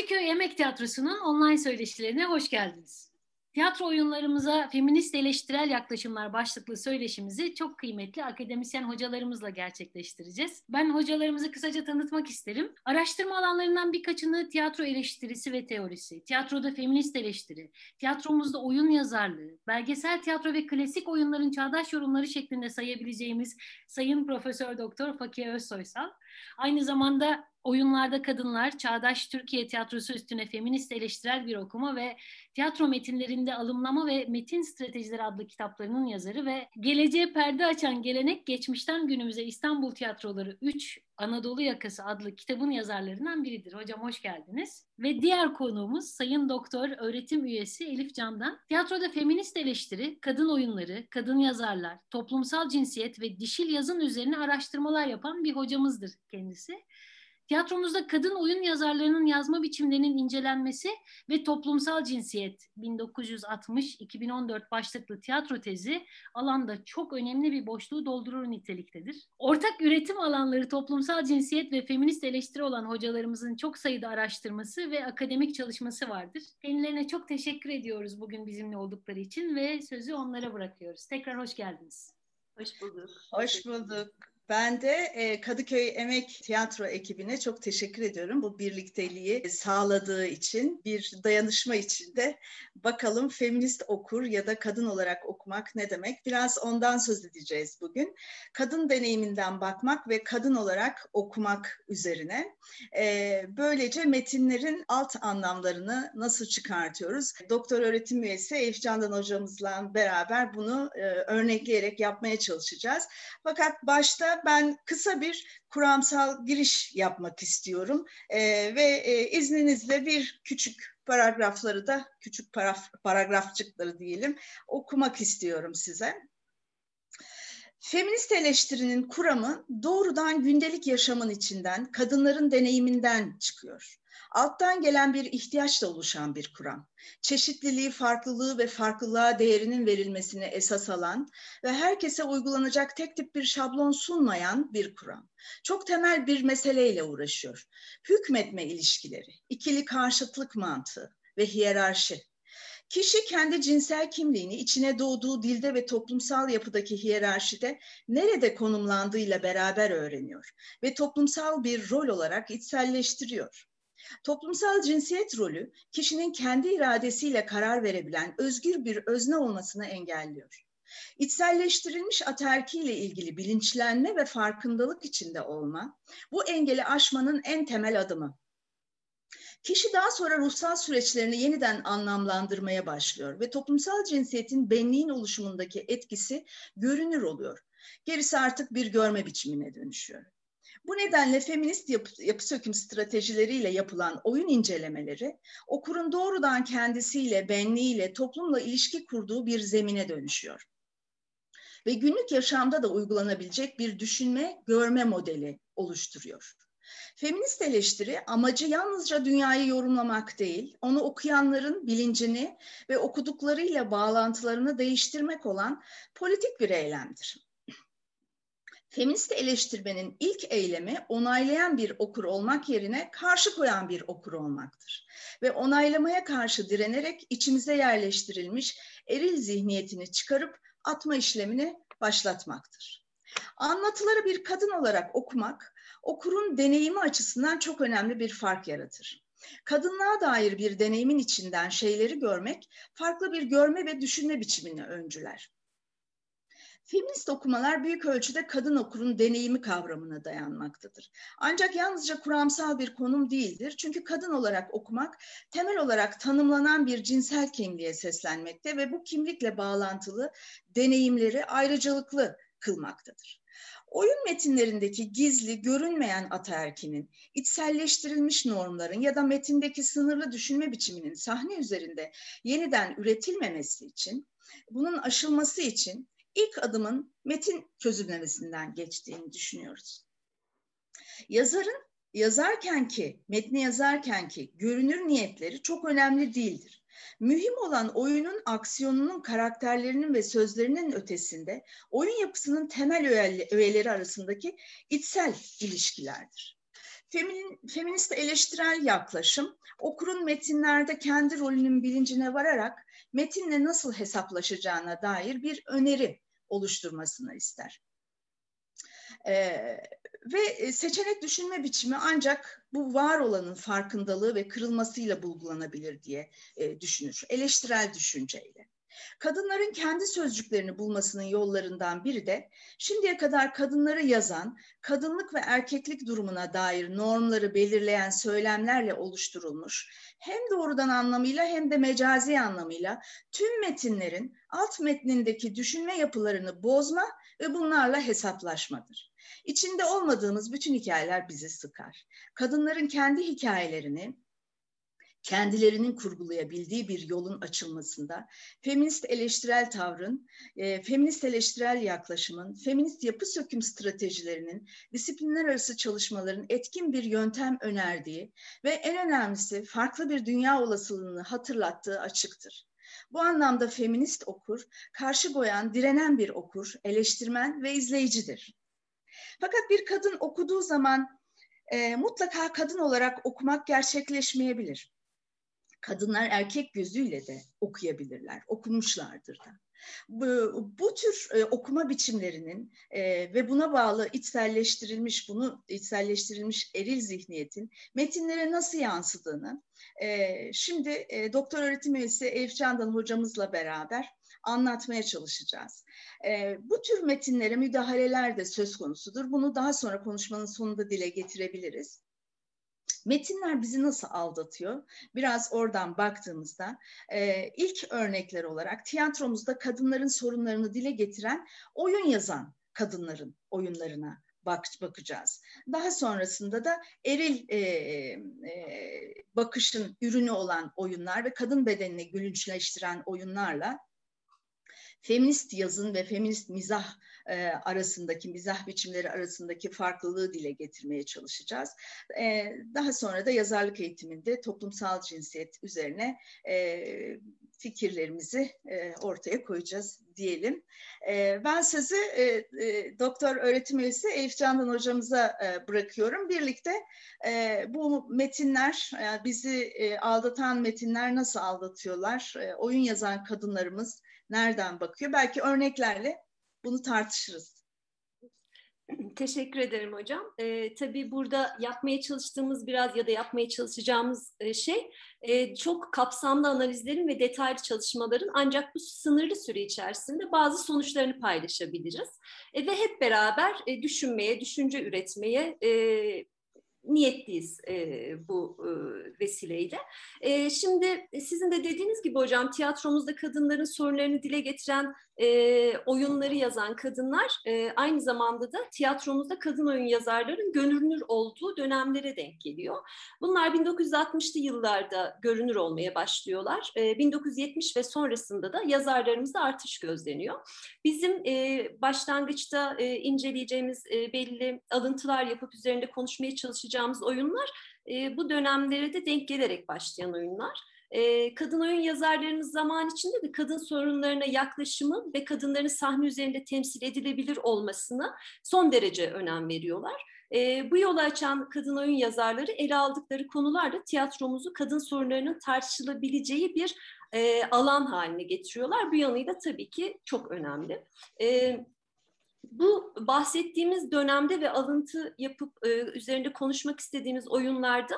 Kadıköy Emek Tiyatrosu'nun online söyleşilerine hoş geldiniz. Tiyatro oyunlarımıza feminist eleştirel yaklaşımlar başlıklı söyleşimizi çok kıymetli akademisyen hocalarımızla gerçekleştireceğiz. Ben hocalarımızı kısaca tanıtmak isterim. Araştırma alanlarından birkaçını tiyatro eleştirisi ve teorisi, tiyatroda feminist eleştiri, tiyatromuzda oyun yazarlığı, belgesel tiyatro ve klasik oyunların çağdaş yorumları şeklinde sayabileceğimiz Sayın Profesör Doktor Fakir Özsoysal, aynı zamanda Oyunlarda Kadınlar, Çağdaş Türkiye Tiyatrosu üstüne feminist eleştirel bir okuma ve tiyatro metinlerinde alımlama ve metin stratejileri adlı kitaplarının yazarı ve Geleceğe Perde Açan Gelenek Geçmişten Günümüze İstanbul Tiyatroları 3 Anadolu Yakası adlı kitabın yazarlarından biridir. Hocam hoş geldiniz. Ve diğer konuğumuz Sayın Doktor öğretim üyesi Elif Can'dan. Tiyatroda feminist eleştiri, kadın oyunları, kadın yazarlar, toplumsal cinsiyet ve dişil yazın üzerine araştırmalar yapan bir hocamızdır kendisi. Tiyatromuzda kadın oyun yazarlarının yazma biçimlerinin incelenmesi ve toplumsal cinsiyet 1960-2014 başlıklı tiyatro tezi alanda çok önemli bir boşluğu doldurur niteliktedir. Ortak üretim alanları toplumsal cinsiyet ve feminist eleştiri olan hocalarımızın çok sayıda araştırması ve akademik çalışması vardır. Kendilerine çok teşekkür ediyoruz bugün bizimle oldukları için ve sözü onlara bırakıyoruz. Tekrar hoş geldiniz. Hoş bulduk. Hoş bulduk. Ben de e, Kadıköy Emek Tiyatro ekibine çok teşekkür ediyorum bu birlikteliği sağladığı için, bir dayanışma içinde. Bakalım feminist okur ya da kadın olarak okumak ne demek? Biraz ondan söz edeceğiz bugün. Kadın deneyiminden bakmak ve kadın olarak okumak üzerine. E, böylece metinlerin alt anlamlarını nasıl çıkartıyoruz? Doktor öğretim üyesi Elif Candan hocamızla beraber bunu e, örnekleyerek yapmaya çalışacağız. Fakat başta ben kısa bir kuramsal giriş yapmak istiyorum e, ve e, izninizle bir küçük paragrafları da küçük paraf, paragrafçıkları diyelim okumak istiyorum size. Feminist eleştirinin kuramı doğrudan gündelik yaşamın içinden, kadınların deneyiminden çıkıyor alttan gelen bir ihtiyaçla oluşan bir kuram. Çeşitliliği, farklılığı ve farklılığa değerinin verilmesini esas alan ve herkese uygulanacak tek tip bir şablon sunmayan bir kuram. Çok temel bir meseleyle uğraşıyor. Hükmetme ilişkileri, ikili karşıtlık mantığı ve hiyerarşi. Kişi kendi cinsel kimliğini içine doğduğu dilde ve toplumsal yapıdaki hiyerarşide nerede konumlandığıyla beraber öğreniyor ve toplumsal bir rol olarak içselleştiriyor. Toplumsal cinsiyet rolü kişinin kendi iradesiyle karar verebilen özgür bir özne olmasını engelliyor. İçselleştirilmiş aterkiyle ilgili bilinçlenme ve farkındalık içinde olma, bu engeli aşmanın en temel adımı. Kişi daha sonra ruhsal süreçlerini yeniden anlamlandırmaya başlıyor ve toplumsal cinsiyetin benliğin oluşumundaki etkisi görünür oluyor. Gerisi artık bir görme biçimine dönüşüyor. Bu nedenle feminist yapı, yapı söküm stratejileriyle yapılan oyun incelemeleri okurun doğrudan kendisiyle, benliğiyle, toplumla ilişki kurduğu bir zemine dönüşüyor. Ve günlük yaşamda da uygulanabilecek bir düşünme, görme modeli oluşturuyor. Feminist eleştiri amacı yalnızca dünyayı yorumlamak değil, onu okuyanların bilincini ve okuduklarıyla bağlantılarını değiştirmek olan politik bir eylemdir. Feminist eleştirmenin ilk eylemi onaylayan bir okur olmak yerine karşı koyan bir okur olmaktır. Ve onaylamaya karşı direnerek içimize yerleştirilmiş eril zihniyetini çıkarıp atma işlemini başlatmaktır. Anlatıları bir kadın olarak okumak, okurun deneyimi açısından çok önemli bir fark yaratır. Kadınlığa dair bir deneyimin içinden şeyleri görmek, farklı bir görme ve düşünme biçimini öncüler. Feminist okumalar büyük ölçüde kadın okurun deneyimi kavramına dayanmaktadır. Ancak yalnızca kuramsal bir konum değildir. Çünkü kadın olarak okumak temel olarak tanımlanan bir cinsel kimliğe seslenmekte ve bu kimlikle bağlantılı deneyimleri ayrıcalıklı kılmaktadır. Oyun metinlerindeki gizli, görünmeyen ataerkinin, içselleştirilmiş normların ya da metindeki sınırlı düşünme biçiminin sahne üzerinde yeniden üretilmemesi için, bunun aşılması için ilk adımın metin çözümlemesinden geçtiğini düşünüyoruz. Yazarın yazarken ki, metni yazarken ki görünür niyetleri çok önemli değildir. Mühim olan oyunun aksiyonunun karakterlerinin ve sözlerinin ötesinde oyun yapısının temel öğeleri arasındaki içsel ilişkilerdir. Femin, feminist eleştirel yaklaşım okurun metinlerde kendi rolünün bilincine vararak metinle nasıl hesaplaşacağına dair bir öneri oluşturmasını ister. Ee, ve seçenek düşünme biçimi ancak bu var olanın farkındalığı ve kırılmasıyla bulgulanabilir diye e, düşünür. Eleştirel düşünceyle. Kadınların kendi sözcüklerini bulmasının yollarından biri de şimdiye kadar kadınları yazan, kadınlık ve erkeklik durumuna dair normları belirleyen söylemlerle oluşturulmuş, hem doğrudan anlamıyla hem de mecazi anlamıyla tüm metinlerin alt metnindeki düşünme yapılarını bozma ve bunlarla hesaplaşmadır. İçinde olmadığımız bütün hikayeler bizi sıkar. Kadınların kendi hikayelerini kendilerinin kurgulayabildiği bir yolun açılmasında feminist eleştirel tavrın, e, feminist eleştirel yaklaşımın, feminist yapı söküm stratejilerinin, disiplinler arası çalışmaların etkin bir yöntem önerdiği ve en önemlisi farklı bir dünya olasılığını hatırlattığı açıktır. Bu anlamda feminist okur, karşı goyan, direnen bir okur, eleştirmen ve izleyicidir. Fakat bir kadın okuduğu zaman e, mutlaka kadın olarak okumak gerçekleşmeyebilir kadınlar erkek gözüyle de okuyabilirler, okumuşlardır da. Bu, bu tür e, okuma biçimlerinin e, ve buna bağlı içselleştirilmiş, bunu içselleştirilmiş eril zihniyetin metinlere nasıl yansıdığını e, şimdi e, doktor öğretim üyesi Elif Candan hocamızla beraber anlatmaya çalışacağız. E, bu tür metinlere müdahaleler de söz konusudur. Bunu daha sonra konuşmanın sonunda dile getirebiliriz. Metinler bizi nasıl aldatıyor? Biraz oradan baktığımızda e, ilk örnekler olarak tiyatromuzda kadınların sorunlarını dile getiren oyun yazan kadınların oyunlarına bak, bakacağız. Daha sonrasında da eril e, e, bakışın ürünü olan oyunlar ve kadın bedenini gülünçleştiren oyunlarla feminist yazın ve feminist mizah e, arasındaki, mizah biçimleri arasındaki farklılığı dile getirmeye çalışacağız. E, daha sonra da yazarlık eğitiminde toplumsal cinsiyet üzerine e, fikirlerimizi e, ortaya koyacağız diyelim. E, ben sözü e, e, doktor öğretim üyesi Elif Candan hocamıza e, bırakıyorum. Birlikte e, bu metinler, e, bizi e, aldatan metinler nasıl aldatıyorlar? E, oyun yazan kadınlarımız nereden bakıyor? Belki örneklerle bunu tartışırız. Teşekkür ederim hocam. Ee, tabii burada yapmaya çalıştığımız biraz ya da yapmaya çalışacağımız e, şey e, çok kapsamlı analizlerin ve detaylı çalışmaların ancak bu sınırlı süre içerisinde bazı sonuçlarını paylaşabiliriz. E, ve hep beraber e, düşünmeye, düşünce üretmeye e, niyetliyiz e, bu e, vesileyle. E, şimdi sizin de dediğiniz gibi hocam tiyatromuzda kadınların sorunlarını dile getiren e, oyunları yazan kadınlar e, aynı zamanda da tiyatromuzda kadın oyun yazarların görünür olduğu dönemlere denk geliyor. Bunlar 1960'lı yıllarda görünür olmaya başlıyorlar. E, 1970 ve sonrasında da yazarlarımızda artış gözleniyor. Bizim e, başlangıçta e, inceleyeceğimiz e, belli alıntılar yapıp üzerinde konuşmaya çalışacağımız oyunlar e, bu dönemlere de denk gelerek başlayan oyunlar e, kadın oyun yazarlarımız zaman içinde de kadın sorunlarına yaklaşımı ve kadınların sahne üzerinde temsil edilebilir olmasına son derece önem veriyorlar. E, bu yolu açan kadın oyun yazarları ele aldıkları konularla tiyatromuzu kadın sorunlarının tartışılabileceği bir e, alan haline getiriyorlar. Bu yanıyla tabii ki çok önemli. E, bu bahsettiğimiz dönemde ve alıntı yapıp e, üzerinde konuşmak istediğimiz oyunlarda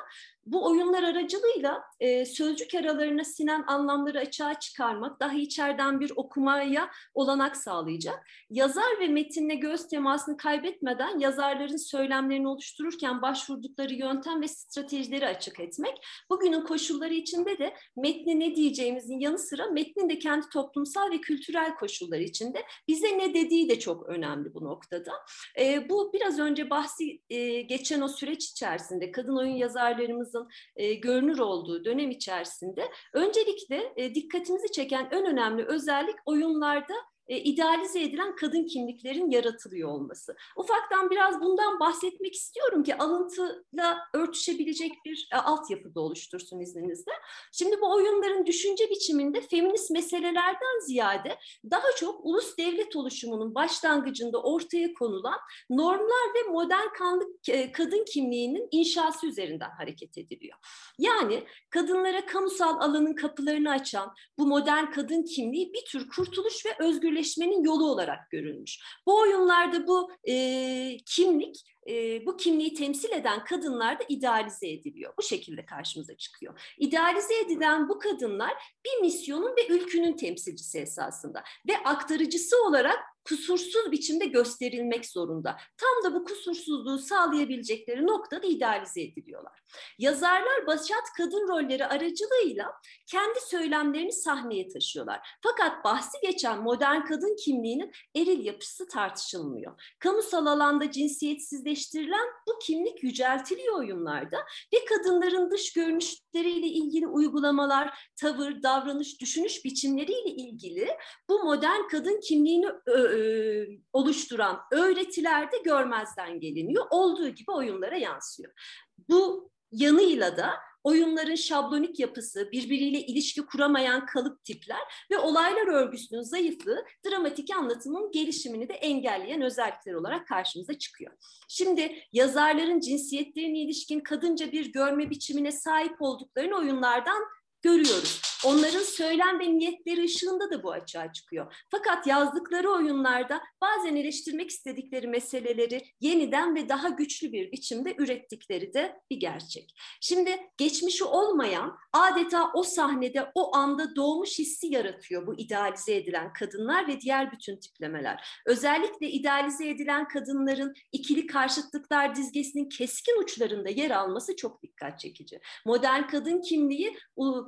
bu oyunlar aracılığıyla e, sözcük aralarına sinen anlamları açığa çıkarmak, daha içeriden bir okumaya olanak sağlayacak. Yazar ve metinle göz temasını kaybetmeden yazarların söylemlerini oluştururken başvurdukları yöntem ve stratejileri açık etmek. Bugünün koşulları içinde de metne ne diyeceğimizin yanı sıra metnin de kendi toplumsal ve kültürel koşulları içinde bize ne dediği de çok önemli bu noktada. E, bu biraz önce bahsi e, geçen o süreç içerisinde kadın oyun yazarlarımız hayatımızın e, görünür olduğu dönem içerisinde öncelikle e, dikkatimizi çeken en önemli özellik oyunlarda e, idealize edilen kadın kimliklerin yaratılıyor olması. Ufaktan biraz bundan bahsetmek istiyorum ki alıntıyla örtüşebilecek bir e, altyapı da oluştursun izninizle. Şimdi bu oyunların düşünce biçiminde feminist meselelerden ziyade daha çok ulus devlet oluşumunun başlangıcında ortaya konulan normlar ve modern kanlık, e, kadın kimliğinin inşası üzerinden hareket ediliyor. Yani kadınlara kamusal alanın kapılarını açan bu modern kadın kimliği bir tür kurtuluş ve özgürleşmenin yolu olarak görülmüş. Bu oyunlarda bu e, kimlik e, bu kimliği temsil eden kadınlar da idealize ediliyor. Bu şekilde karşımıza çıkıyor. İdealize edilen bu kadınlar bir misyonun ve ülkünün temsilcisi esasında ve aktarıcısı olarak kusursuz biçimde gösterilmek zorunda. Tam da bu kusursuzluğu sağlayabilecekleri noktada idealize ediliyorlar. Yazarlar başat kadın rolleri aracılığıyla kendi söylemlerini sahneye taşıyorlar. Fakat bahsi geçen modern kadın kimliğinin eril yapısı tartışılmıyor. Kamusal alanda cinsiyetsizleştirilen bu kimlik yüceltiliyor oyunlarda ve kadınların dış görünüşleriyle ilgili uygulamalar, tavır, davranış, düşünüş biçimleriyle ilgili bu modern kadın kimliğini oluşturan öğretilerde görmezden geliniyor. Olduğu gibi oyunlara yansıyor. Bu yanıyla da oyunların şablonik yapısı, birbiriyle ilişki kuramayan kalıp tipler ve olaylar örgüsünün zayıflığı dramatik anlatımın gelişimini de engelleyen özellikler olarak karşımıza çıkıyor. Şimdi yazarların cinsiyetlerine ilişkin kadınca bir görme biçimine sahip olduklarını oyunlardan görüyoruz. Onların söylem ve niyetleri ışığında da bu açığa çıkıyor. Fakat yazdıkları oyunlarda bazen eleştirmek istedikleri meseleleri yeniden ve daha güçlü bir biçimde ürettikleri de bir gerçek. Şimdi geçmişi olmayan adeta o sahnede o anda doğmuş hissi yaratıyor bu idealize edilen kadınlar ve diğer bütün tiplemeler. Özellikle idealize edilen kadınların ikili karşıtlıklar dizgesinin keskin uçlarında yer alması çok dikkat çekici. Modern kadın kimliği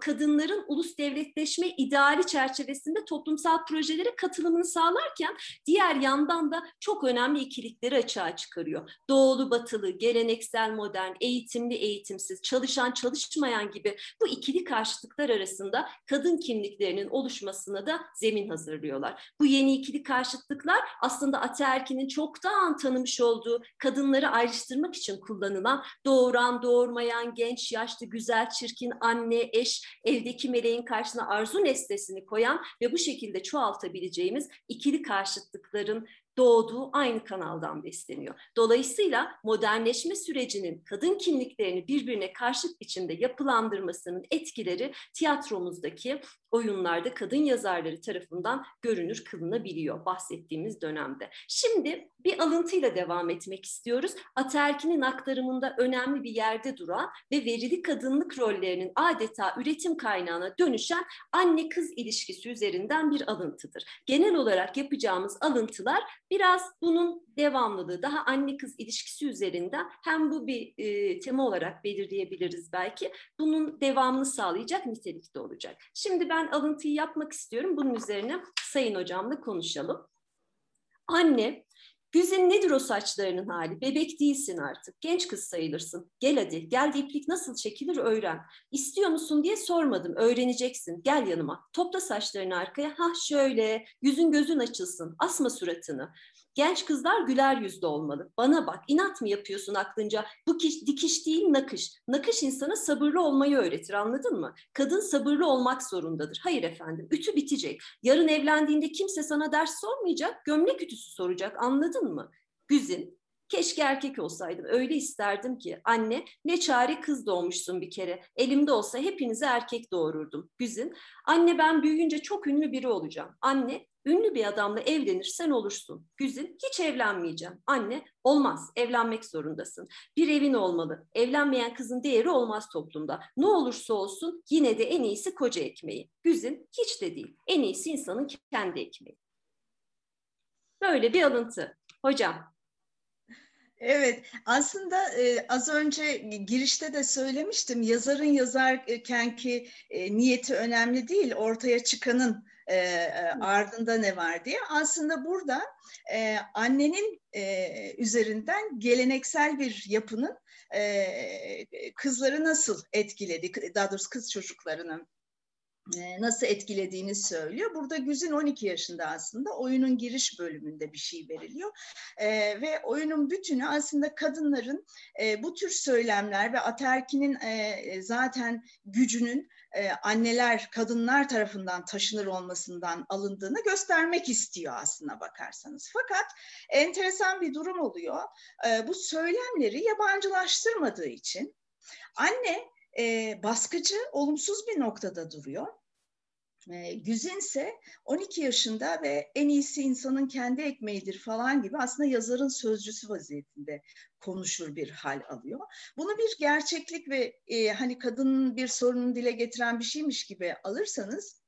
kadınların ulus devletleşme ideali çerçevesinde toplumsal projelere katılımını sağlarken diğer yandan da çok önemli ikilikleri açığa çıkarıyor. Doğulu batılı, geleneksel modern, eğitimli eğitimsiz, çalışan çalışmayan gibi bu ikili karşıtlıklar arasında kadın kimliklerinin oluşmasına da zemin hazırlıyorlar. Bu yeni ikili karşıtlıklar aslında ataerkinin çoktan tanımış olduğu kadınları ayrıştırmak için kullanılan doğuran, doğurmayan, genç, yaşlı, güzel, çirkin, anne, eş, evdeki meleğin karşısına arzu nesnesini koyan ve bu şekilde çoğaltabileceğimiz ikili karşıtlıkların doğduğu aynı kanaldan besleniyor. Dolayısıyla modernleşme sürecinin kadın kimliklerini birbirine karşıt biçimde yapılandırmasının etkileri tiyatromuzdaki oyunlarda kadın yazarları tarafından görünür kılınabiliyor bahsettiğimiz dönemde. Şimdi bir alıntıyla devam etmek istiyoruz. Ataerkinin aktarımında önemli bir yerde duran ve verili kadınlık rollerinin adeta üretim kaynağına dönüşen anne-kız ilişkisi üzerinden bir alıntıdır. Genel olarak yapacağımız alıntılar biraz bunun devamlılığı, daha anne-kız ilişkisi üzerinden hem bu bir e, tema olarak belirleyebiliriz belki. Bunun devamını sağlayacak nitelikte olacak. Şimdi ben alıntıyı yapmak istiyorum. Bunun üzerine Sayın Hocamla konuşalım. Anne, Güzin nedir o saçlarının hali? Bebek değilsin artık. Genç kız sayılırsın. Gel hadi. Gel iplik nasıl çekilir öğren. İstiyor musun diye sormadım. Öğreneceksin. Gel yanıma. Topla saçlarını arkaya. Ha şöyle. Yüzün gözün açılsın. Asma suratını. Genç kızlar güler yüzlü olmalı. Bana bak inat mı yapıyorsun aklınca? Bu kiş, dikiş değil nakış. Nakış insana sabırlı olmayı öğretir anladın mı? Kadın sabırlı olmak zorundadır. Hayır efendim ütü bitecek. Yarın evlendiğinde kimse sana ders sormayacak. Gömlek ütüsü soracak anladın mı? Güzin Keşke erkek olsaydım. Öyle isterdim ki. Anne ne çare kız doğmuşsun bir kere. Elimde olsa hepinizi erkek doğururdum. Güzin. Anne ben büyüyünce çok ünlü biri olacağım. Anne ünlü bir adamla evlenirsen olursun. Güzin hiç evlenmeyeceğim. Anne olmaz evlenmek zorundasın. Bir evin olmalı. Evlenmeyen kızın değeri olmaz toplumda. Ne olursa olsun yine de en iyisi koca ekmeği. Güzin hiç de değil. En iyisi insanın kendi ekmeği. Böyle bir alıntı. Hocam Evet, aslında e, az önce girişte de söylemiştim. Yazarın yazarken ki e, niyeti önemli değil, ortaya çıkanın e, ardında ne var diye. Aslında burada e, annenin e, üzerinden geleneksel bir yapının e, kızları nasıl etkiledi, daha doğrusu kız çocuklarını e, nasıl etkilediğini söylüyor. Burada Güzin 12 yaşında aslında oyunun giriş bölümünde bir şey veriliyor. E, ve oyunun bütünü aslında kadınların e, bu tür söylemler ve aterkinin e, zaten gücünün e, anneler, kadınlar tarafından taşınır olmasından alındığını göstermek istiyor aslına bakarsanız. Fakat enteresan bir durum oluyor. E, bu söylemleri yabancılaştırmadığı için anne e, baskıcı, olumsuz bir noktada duruyor. E, Güzin ise 12 yaşında ve en iyisi insanın kendi ekmeğidir falan gibi aslında yazarın sözcüsü vaziyetinde konuşur bir hal alıyor. Bunu bir gerçeklik ve e, hani kadının bir sorununu dile getiren bir şeymiş gibi alırsanız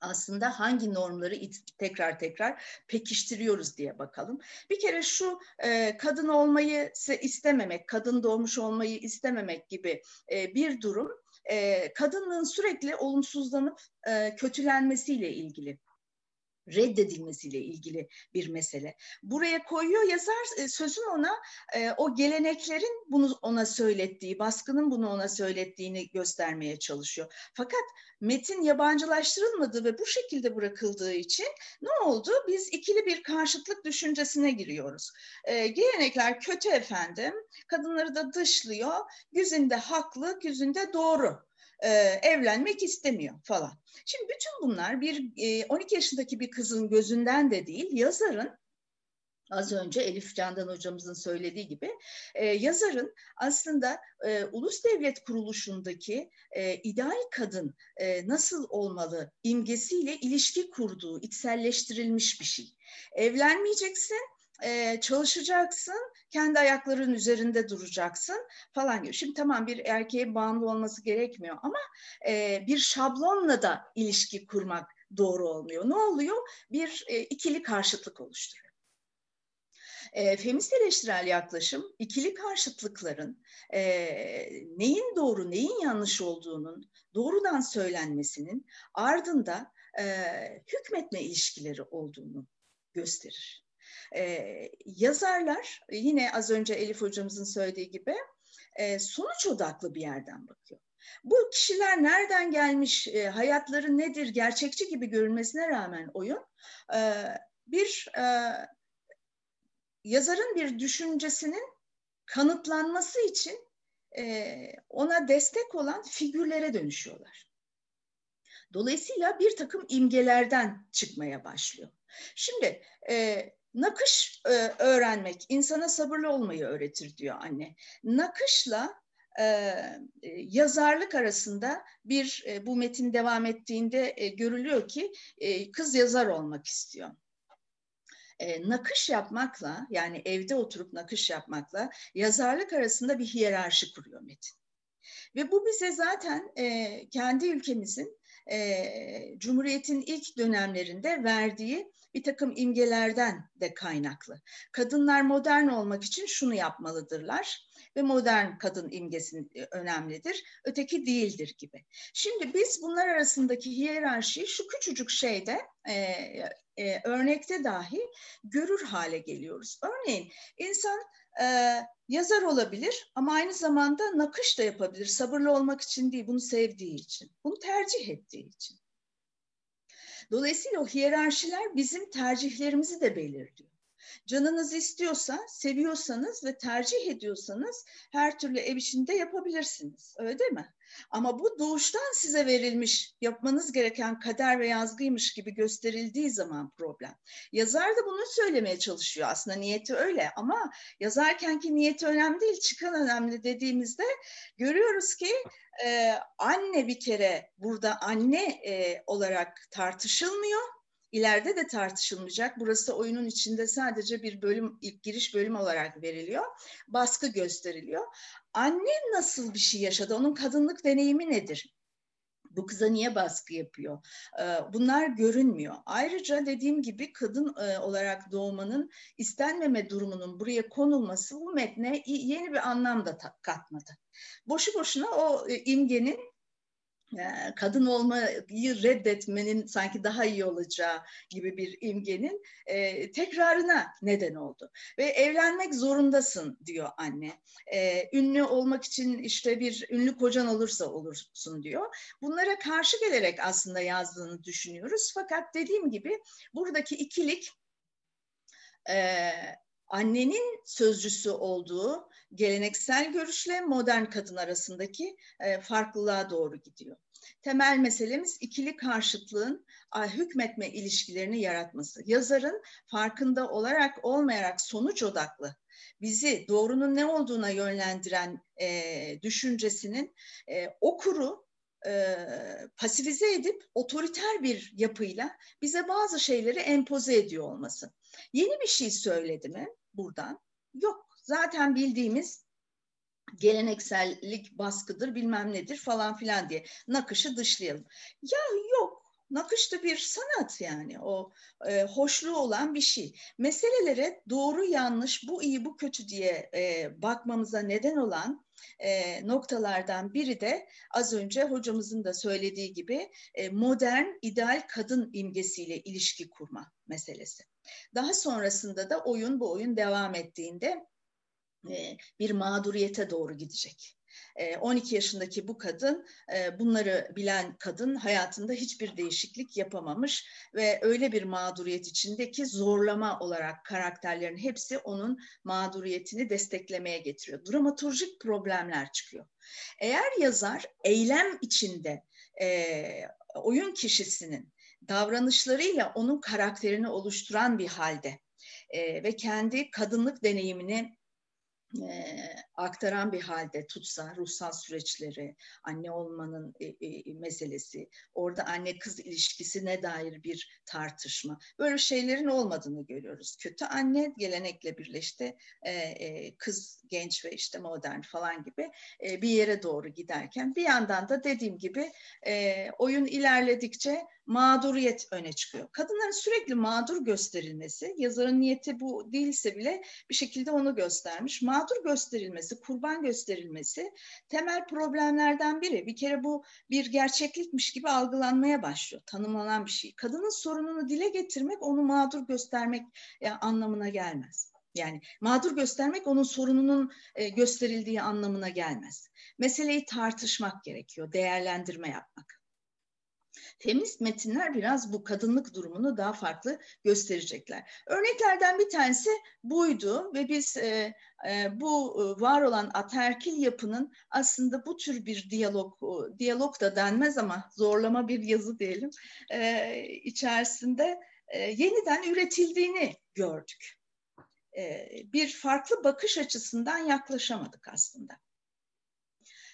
aslında hangi normları tekrar tekrar pekiştiriyoruz diye bakalım. Bir kere şu e, kadın olmayı istememek, kadın doğmuş olmayı istememek gibi e, bir durum e, kadının sürekli olumsuzlanıp e, kötülenmesiyle ilgili reddedilmesiyle ilgili bir mesele. Buraya koyuyor yazar e, sözün ona e, o geleneklerin bunu ona söylettiği, baskının bunu ona söylettiğini göstermeye çalışıyor. Fakat metin yabancılaştırılmadı ve bu şekilde bırakıldığı için ne oldu? Biz ikili bir karşıtlık düşüncesine giriyoruz. E, gelenekler kötü efendim, kadınları da dışlıyor, yüzünde haklı, yüzünde doğru e, evlenmek istemiyor falan. Şimdi bütün bunlar bir e, 12 yaşındaki bir kızın gözünden de değil, yazarın az önce Elif Candan hocamızın söylediği gibi e, yazarın aslında e, ulus devlet kuruluşundaki e, ideal kadın e, nasıl olmalı imgesiyle ilişki kurduğu içselleştirilmiş bir şey. Evlenmeyeceksin e, çalışacaksın, kendi ayaklarının üzerinde duracaksın falan gibi. Şimdi tamam bir erkeğe bağımlı olması gerekmiyor ama e, bir şablonla da ilişki kurmak doğru olmuyor. Ne oluyor? Bir e, ikili karşıtlık oluşturuyor. E, feminist eleştirel yaklaşım ikili karşıtlıkların e, neyin doğru neyin yanlış olduğunun doğrudan söylenmesinin ardında e, hükmetme ilişkileri olduğunu gösterir. E, yazarlar yine az önce Elif hocamızın söylediği gibi e, sonuç odaklı bir yerden bakıyor. Bu kişiler nereden gelmiş, e, hayatları nedir, gerçekçi gibi görünmesine rağmen oyun e, bir e, yazarın bir düşüncesinin kanıtlanması için e, ona destek olan figürlere dönüşüyorlar. Dolayısıyla bir takım imgelerden çıkmaya başlıyor. Şimdi e, Nakış e, öğrenmek insana sabırlı olmayı öğretir diyor anne. Nakışla e, e, yazarlık arasında bir e, bu metin devam ettiğinde e, görülüyor ki e, kız yazar olmak istiyor. E, nakış yapmakla yani evde oturup nakış yapmakla yazarlık arasında bir hiyerarşi kuruyor metin. Ve bu bize zaten e, kendi ülkemizin e, Cumhuriyet'in ilk dönemlerinde verdiği bir takım imgelerden de kaynaklı. Kadınlar modern olmak için şunu yapmalıdırlar ve modern kadın imgesi e, önemlidir, öteki değildir gibi. Şimdi biz bunlar arasındaki hiyerarşiyi şu küçücük şeyde e, e, örnekte dahi görür hale geliyoruz. Örneğin insan e, yazar olabilir ama aynı zamanda nakış da yapabilir. Sabırlı olmak için değil, bunu sevdiği için, bunu tercih ettiği için. Dolayısıyla o hiyerarşiler bizim tercihlerimizi de belirliyor. Canınız istiyorsa, seviyorsanız ve tercih ediyorsanız her türlü ev içinde yapabilirsiniz. Öyle değil mi? Ama bu doğuştan size verilmiş, yapmanız gereken kader ve yazgıymış gibi gösterildiği zaman problem. Yazar da bunu söylemeye çalışıyor. Aslında niyeti öyle ama yazarkenki niyeti önemli değil, çıkan önemli dediğimizde görüyoruz ki e, anne bir kere burada anne e, olarak tartışılmıyor ileride de tartışılmayacak. Burası oyunun içinde sadece bir bölüm, ilk giriş bölüm olarak veriliyor. Baskı gösteriliyor. Anne nasıl bir şey yaşadı? Onun kadınlık deneyimi nedir? Bu kıza niye baskı yapıyor? Ee, bunlar görünmüyor. Ayrıca dediğim gibi kadın e, olarak doğmanın istenmeme durumunun buraya konulması bu metne yeni bir anlam da katmadı. Boşu boşuna o e, imgenin kadın olmayı reddetmenin sanki daha iyi olacağı gibi bir imgenin e, tekrarına neden oldu. Ve evlenmek zorundasın diyor anne. E, ünlü olmak için işte bir ünlü kocan olursa olursun diyor. Bunlara karşı gelerek aslında yazdığını düşünüyoruz. Fakat dediğim gibi buradaki ikilik e, annenin sözcüsü olduğu geleneksel görüşle modern kadın arasındaki e, farklılığa doğru gidiyor. Temel meselemiz ikili karşıtlığın hükmetme ilişkilerini yaratması. Yazarın farkında olarak olmayarak sonuç odaklı bizi doğrunun ne olduğuna yönlendiren e, düşüncesinin e, okuru e, pasifize edip otoriter bir yapıyla bize bazı şeyleri empoze ediyor olması. Yeni bir şey söyledi mi buradan? Yok. Zaten bildiğimiz geleneksellik baskıdır bilmem nedir falan filan diye nakışı dışlayalım. Ya yok nakış da bir sanat yani o e, hoşluğu olan bir şey. Meselelere doğru yanlış bu iyi bu kötü diye e, bakmamıza neden olan e, noktalardan biri de az önce hocamızın da söylediği gibi e, modern ideal kadın imgesiyle ilişki kurma meselesi. Daha sonrasında da oyun bu oyun devam ettiğinde bir mağduriyete doğru gidecek. 12 yaşındaki bu kadın bunları bilen kadın hayatında hiçbir değişiklik yapamamış ve öyle bir mağduriyet içindeki zorlama olarak karakterlerin hepsi onun mağduriyetini desteklemeye getiriyor. Dramaturjik problemler çıkıyor. Eğer yazar eylem içinde oyun kişisinin davranışlarıyla onun karakterini oluşturan bir halde ve kendi kadınlık deneyimini e, aktaran bir halde tutsa ruhsal süreçleri, anne olmanın e, e, meselesi, orada anne kız ilişkisine dair bir tartışma, böyle şeylerin olmadığını görüyoruz. Kötü anne gelenekle birleşti, e, e, kız genç ve işte modern falan gibi e, bir yere doğru giderken bir yandan da dediğim gibi e, oyun ilerledikçe mağduriyet öne çıkıyor. Kadınların sürekli mağdur gösterilmesi, yazarın niyeti bu değilse bile bir şekilde onu göstermiş. Mağdur gösterilmesi, kurban gösterilmesi temel problemlerden biri. Bir kere bu bir gerçeklikmiş gibi algılanmaya başlıyor, tanımlanan bir şey. Kadının sorununu dile getirmek onu mağdur göstermek yani anlamına gelmez. Yani mağdur göstermek onun sorununun e, gösterildiği anlamına gelmez. Meseleyi tartışmak gerekiyor, değerlendirme yapmak. Feminist metinler biraz bu kadınlık durumunu daha farklı gösterecekler. Örneklerden bir tanesi buydu ve biz e, e, bu e, var olan aterkil yapının aslında bu tür bir diyalog, diyalog da denmez ama zorlama bir yazı diyelim, e, içerisinde e, yeniden üretildiğini gördük. E, bir farklı bakış açısından yaklaşamadık aslında.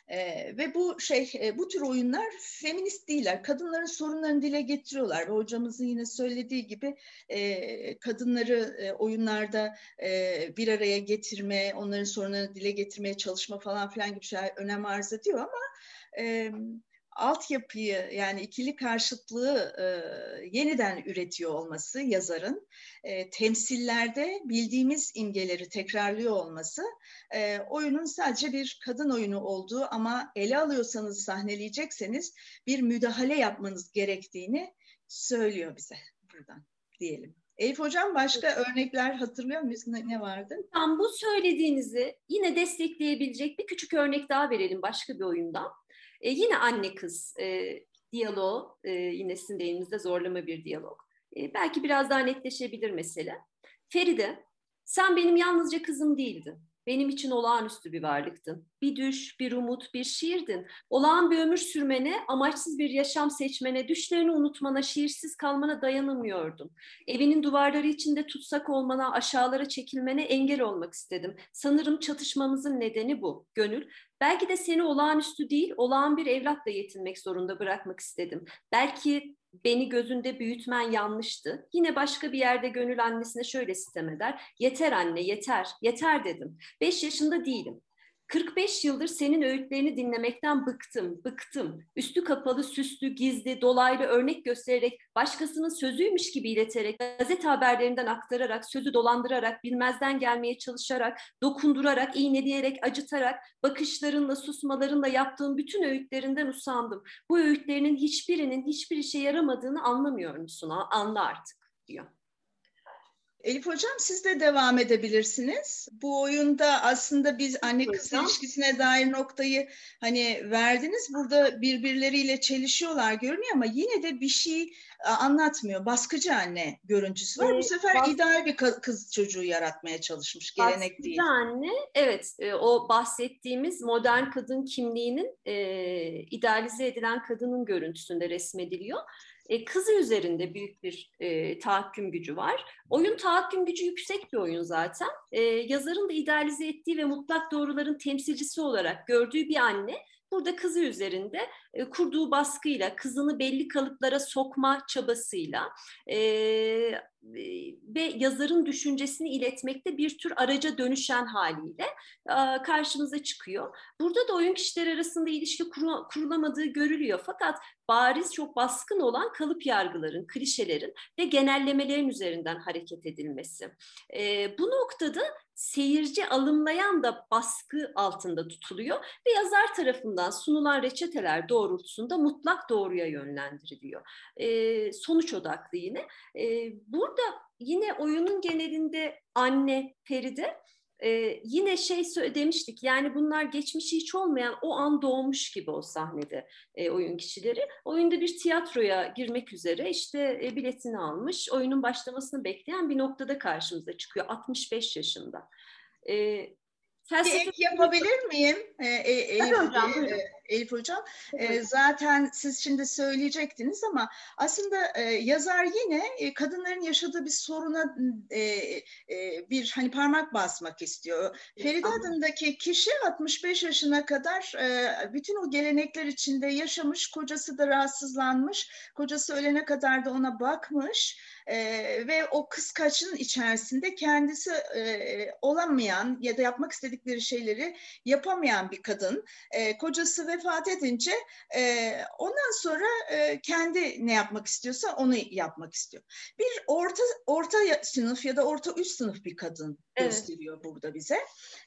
E, ve bu şey e, bu tür oyunlar feminist değiller. Kadınların sorunlarını dile getiriyorlar ve hocamızın yine söylediği gibi e, kadınları e, oyunlarda e, bir araya getirme, onların sorunlarını dile getirmeye çalışma falan filan gibi şeyler önem arz ediyor ama e, altyapıyı yani ikili karşıtlığı e, yeniden üretiyor olması yazarın, e, temsillerde bildiğimiz imgeleri tekrarlıyor olması e, oyunun sadece bir kadın oyunu olduğu ama ele alıyorsanız sahneleyecekseniz bir müdahale yapmanız gerektiğini söylüyor bize buradan diyelim. Elif Hocam başka evet. örnekler hatırlıyor muyuz? Ne, ne vardı? Tam bu söylediğinizi yine destekleyebilecek bir küçük örnek daha verelim başka bir oyundan. E, yine anne kız e, diyaloğu, e, yine sizin deyiminizde zorlama bir diyalog. E, belki biraz daha netleşebilir mesele. Feride, sen benim yalnızca kızım değildin. Benim için olağanüstü bir varlıktın. Bir düş, bir umut, bir şiirdin. Olağan bir ömür sürmene, amaçsız bir yaşam seçmene, düşlerini unutmana, şiirsiz kalmana dayanamıyordum. Evinin duvarları içinde tutsak olmana, aşağılara çekilmene engel olmak istedim. Sanırım çatışmamızın nedeni bu. Gönül, belki de seni olağanüstü değil, olağan bir evlatla yetinmek zorunda bırakmak istedim. Belki beni gözünde büyütmen yanlıştı. Yine başka bir yerde gönül annesine şöyle sitem eder. Yeter anne yeter, yeter dedim. Beş yaşında değilim. 45 yıldır senin öğütlerini dinlemekten bıktım, bıktım. Üstü kapalı, süslü, gizli, dolaylı örnek göstererek, başkasının sözüymüş gibi ileterek, gazete haberlerinden aktararak, sözü dolandırarak, bilmezden gelmeye çalışarak, dokundurarak, iğneleyerek, acıtarak, bakışlarınla, susmalarınla yaptığın bütün öğütlerinden usandım. Bu öğütlerinin hiçbirinin hiçbir işe yaramadığını anlamıyor musun? Anla artık diyor. Elif Hocam siz de devam edebilirsiniz. Bu oyunda aslında biz anne kız ilişkisine dair noktayı hani verdiniz. Burada birbirleriyle çelişiyorlar görünüyor ama yine de bir şey anlatmıyor. Baskıcı anne görüntüsü var. Ee, Bu sefer bas- ideal bir kız çocuğu yaratmaya çalışmış. Gelenek Baskıcı değil. anne evet e, o bahsettiğimiz modern kadın kimliğinin e, idealize edilen kadının görüntüsünde resmediliyor e, kızı üzerinde büyük bir e, tahakküm gücü var. Oyun tahakküm gücü yüksek bir oyun zaten. E, yazarın da idealize ettiği ve mutlak doğruların temsilcisi olarak gördüğü bir anne burada kızı üzerinde e, kurduğu baskıyla, kızını belli kalıplara sokma çabasıyla e, ve yazarın düşüncesini iletmekte bir tür araca dönüşen haliyle karşımıza çıkıyor. Burada da oyun kişiler arasında ilişki kuru, kurulamadığı görülüyor. Fakat bariz çok baskın olan kalıp yargıların, klişelerin ve genellemelerin üzerinden hareket edilmesi. Bu noktada seyirci alımlayan da baskı altında tutuluyor ve yazar tarafından sunulan reçeteler doğrultusunda mutlak doğruya yönlendiriliyor. E, sonuç odaklı yine. E, burada yine oyunun genelinde anne Feride ee, yine şey demiştik yani bunlar geçmişi hiç olmayan o an doğmuş gibi o sahnede e, oyun kişileri. Oyunda bir tiyatroya girmek üzere işte e, biletini almış oyunun başlamasını bekleyen bir noktada karşımıza çıkıyor 65 yaşında. E, felsefe... Ek yapabilir miyim? Ee, e, Elif, hocam, e, Elif Hocam. E, zaten siz şimdi söyleyecektiniz ama aslında e, yazar yine e, kadınların yaşadığı bir soruna e, e, bir hani parmak basmak istiyor. Feride adındaki kişi 65 yaşına kadar e, bütün o gelenekler içinde yaşamış, kocası da rahatsızlanmış, kocası ölene kadar da ona bakmış e, ve o kıskaçın içerisinde kendisi e, olamayan ya da yapmak istedikleri şeyleri yapamayan bir kadın. E, kocası vefat edince e, ondan sonra e, kendi ne yapmak istiyorsa onu yapmak istiyor. Bir orta orta sınıf ya da orta üst sınıf bir kadın evet. gösteriyor burada bize.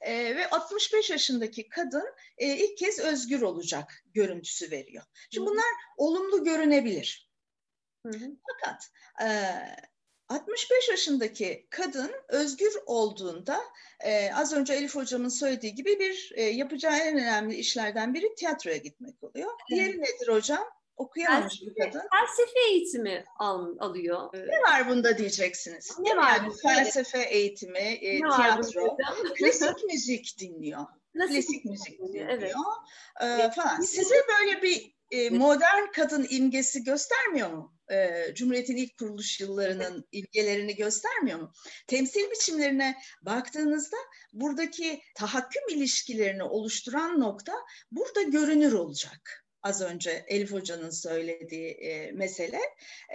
E, ve 65 yaşındaki kadın e, ilk kez özgür olacak görüntüsü veriyor. Şimdi bunlar olumlu görünebilir. Hı hı. Fakat e, 65 yaşındaki kadın özgür olduğunda e, az önce Elif hocamın söylediği gibi bir e, yapacağı en önemli işlerden biri tiyatroya gitmek oluyor. Diğeri evet. nedir hocam? Okuyamamış bir kadın. Felsefe eğitimi al, alıyor. Ne var bunda diyeceksiniz. Ne var? Yani felsefe eğitimi, e, tiyatro, klasik müzik dinliyor. Klasik, klasik müzik dinliyor. Evet. E, falan. Size böyle bir e, modern kadın imgesi göstermiyor mu? E, Cumhuriyet'in ilk kuruluş yıllarının ilgelerini göstermiyor mu? Temsil biçimlerine baktığınızda buradaki tahakküm ilişkilerini oluşturan nokta burada görünür olacak az önce Elif Hoca'nın söylediği e, mesele.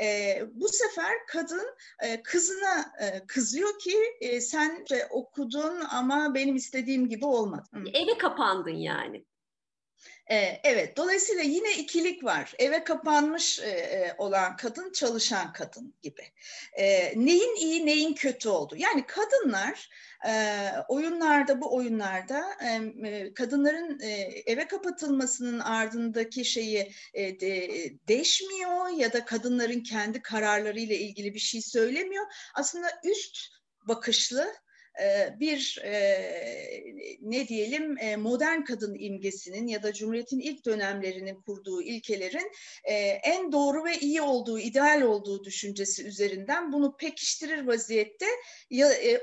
E, bu sefer kadın e, kızına e, kızıyor ki e, sen işte okudun ama benim istediğim gibi olmadı. Eve kapandın yani. Ee, evet, dolayısıyla yine ikilik var. Eve kapanmış e, e, olan kadın, çalışan kadın gibi. Neyin iyi, neyin kötü oldu? Yani kadınlar e, oyunlarda, bu oyunlarda kadınların eve kapatılmasının ardındaki şeyi değişmiyor ya da kadınların kendi kararlarıyla ilgili bir şey söylemiyor. Aslında üst bakışlı e, bir e, ne diyelim e, modern kadın imgesinin ya da Cumhuriyet'in ilk dönemlerinin kurduğu ilkelerin en doğru ve iyi olduğu, ideal olduğu düşüncesi üzerinden bunu pekiştirir vaziyette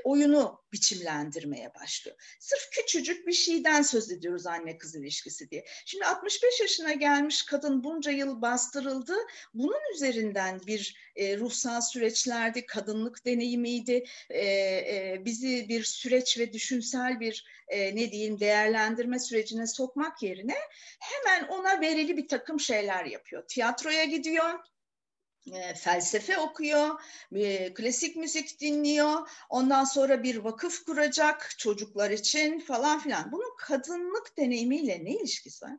oyunu biçimlendirmeye başlıyor. Sırf küçücük bir şeyden söz ediyoruz anne kız ilişkisi diye. Şimdi 65 yaşına gelmiş kadın bunca yıl bastırıldı. Bunun üzerinden bir ruhsal süreçlerdi, kadınlık deneyimiydi, bizi bir süreç ve düşünsel bir e, ne diyeyim değerlendirme sürecine sokmak yerine hemen ona verili bir takım şeyler yapıyor. Tiyatroya gidiyor, e, felsefe okuyor, e, klasik müzik dinliyor, ondan sonra bir vakıf kuracak çocuklar için falan filan. Bunun kadınlık deneyimiyle ne ilişkisi var?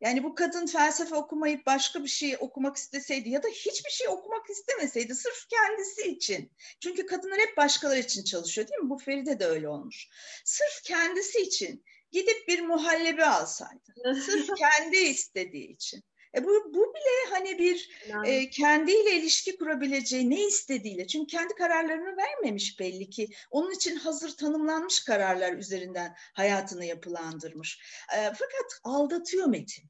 Yani bu kadın felsefe okumayıp başka bir şey okumak isteseydi ya da hiçbir şey okumak istemeseydi sırf kendisi için. Çünkü kadınlar hep başkaları için çalışıyor değil mi? Bu Feride de öyle olmuş. Sırf kendisi için gidip bir muhallebi alsaydı. sırf kendi istediği için. E bu, bu bile hani bir yani. e, kendiyle ilişki kurabileceği ne istediğiyle. Çünkü kendi kararlarını vermemiş belli ki. Onun için hazır tanımlanmış kararlar üzerinden hayatını yapılandırmış. E, fakat aldatıyor Metin.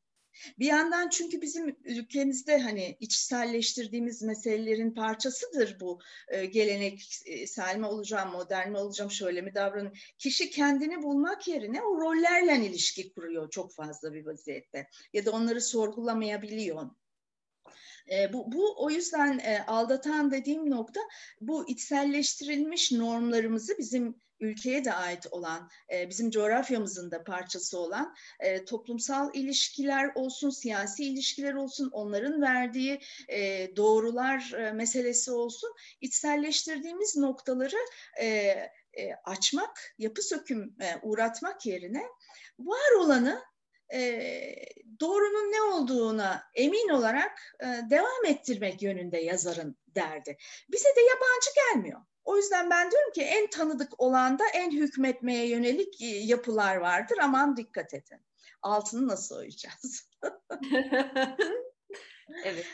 Bir yandan çünkü bizim ülkemizde hani içselleştirdiğimiz meselelerin parçasıdır bu e, geleneksel mi olacağım, modern mi olacağım, şöyle mi davranayım. Kişi kendini bulmak yerine o rollerle ilişki kuruyor çok fazla bir vaziyette. Ya da onları sorgulamayabiliyor. E, bu, bu o yüzden e, aldatan dediğim nokta bu içselleştirilmiş normlarımızı bizim ülkeye de ait olan, e, bizim coğrafyamızın da parçası olan e, toplumsal ilişkiler olsun, siyasi ilişkiler olsun, onların verdiği e, doğrular e, meselesi olsun, içselleştirdiğimiz noktaları e, e, açmak, yapı söküm e, uğratmak yerine var olanı e, doğrunun ne olduğuna emin olarak e, devam ettirmek yönünde yazarın derdi. Bize de yabancı gelmiyor. O yüzden ben diyorum ki en tanıdık olan da en hükmetmeye yönelik e, yapılar vardır. Aman dikkat edin. Altını nasıl oyacağız? evet.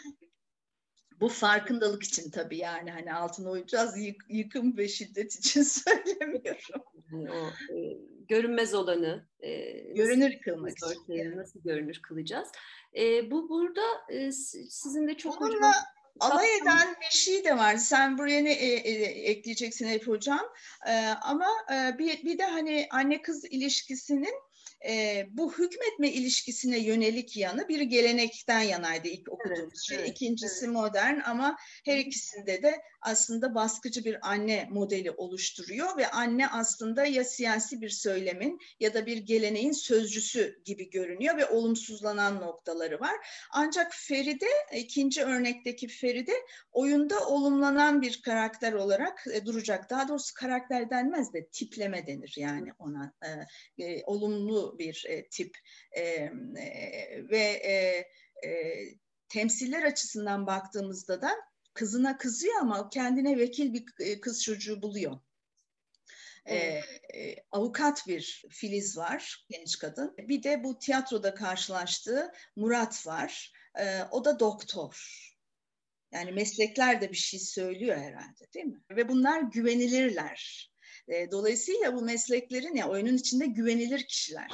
Bu farkındalık için tabii yani hani altına oyacağız yık, yıkım ve şiddet için söylemiyorum. Yani o e, görünmez olanı e, görünür kılmak için. Nasıl görünür kılacağız? E, bu burada e, sizin de çok Onunla, hocam alay eden bir şey de var. Sen buraya ne e, e, ekleyeceksin hep hocam? E, ama e, bir, bir de hani anne kız ilişkisinin e, bu hükmetme ilişkisine yönelik yanı bir gelenekten yanaydı ilk okuduğumuz evet, şey. Evet, İkincisi evet. modern ama her ikisinde de aslında baskıcı bir anne modeli oluşturuyor ve anne aslında ya siyasi bir söylemin ya da bir geleneğin sözcüsü gibi görünüyor ve olumsuzlanan noktaları var. Ancak Feride, ikinci örnekteki Feride oyunda olumlanan bir karakter olarak e, duracak. Daha doğrusu karakter denmez de tipleme denir yani ona. E, e, olumlu bir e, tip e, e, ve e, e, temsiller açısından baktığımızda da kızına kızıyor ama kendine vekil bir e, kız çocuğu buluyor. Ee, avukat bir Filiz var, genç kadın. Bir de bu tiyatroda karşılaştığı Murat var. Ee, o da doktor. Yani meslekler de bir şey söylüyor herhalde değil mi? Ve bunlar güvenilirler. E, dolayısıyla bu mesleklerin ya oyunun içinde güvenilir kişiler.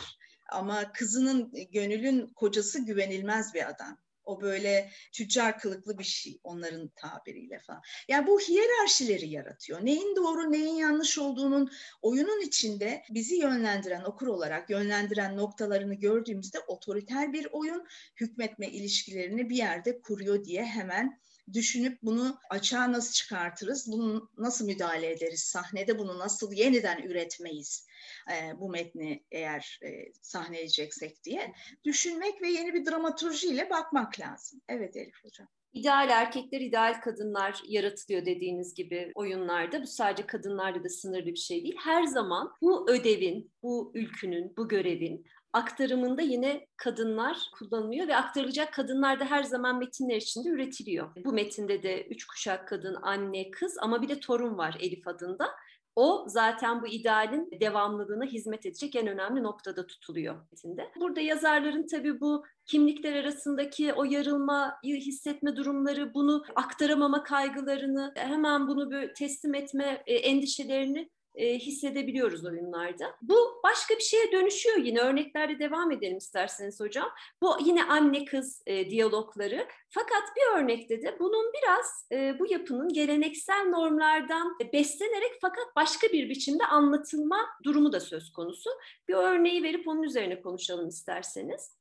Ama kızının, gönülün kocası güvenilmez bir adam. O böyle tüccar kılıklı bir şey onların tabiriyle falan. Yani bu hiyerarşileri yaratıyor. Neyin doğru neyin yanlış olduğunun oyunun içinde bizi yönlendiren okur olarak yönlendiren noktalarını gördüğümüzde otoriter bir oyun hükmetme ilişkilerini bir yerde kuruyor diye hemen düşünüp bunu açığa nasıl çıkartırız, bunu nasıl müdahale ederiz, sahnede bunu nasıl yeniden üretmeyiz e, bu metni eğer e, sahneleyeceksek diye düşünmek ve yeni bir dramaturjiyle bakmak lazım. Evet Elif Hocam. İdeal erkekler, ideal kadınlar yaratılıyor dediğiniz gibi oyunlarda. Bu sadece kadınlarda da sınırlı bir şey değil. Her zaman bu ödevin, bu ülkünün, bu görevin aktarımında yine kadınlar kullanılıyor ve aktarılacak kadınlar da her zaman metinler içinde üretiliyor. Bu metinde de üç kuşak kadın, anne, kız ama bir de torun var Elif adında. O zaten bu idealin devamlılığına hizmet edecek en önemli noktada tutuluyor metinde. Burada yazarların tabii bu kimlikler arasındaki o yarılmayı hissetme durumları, bunu aktaramama kaygılarını, hemen bunu böyle teslim etme e, endişelerini e, hissedebiliyoruz oyunlarda. Bu başka bir şeye dönüşüyor yine. Örneklerde devam edelim isterseniz hocam. Bu yine anne kız e, diyalogları. Fakat bir örnekte de bunun biraz e, bu yapının geleneksel normlardan beslenerek fakat başka bir biçimde anlatılma durumu da söz konusu. Bir örneği verip onun üzerine konuşalım isterseniz.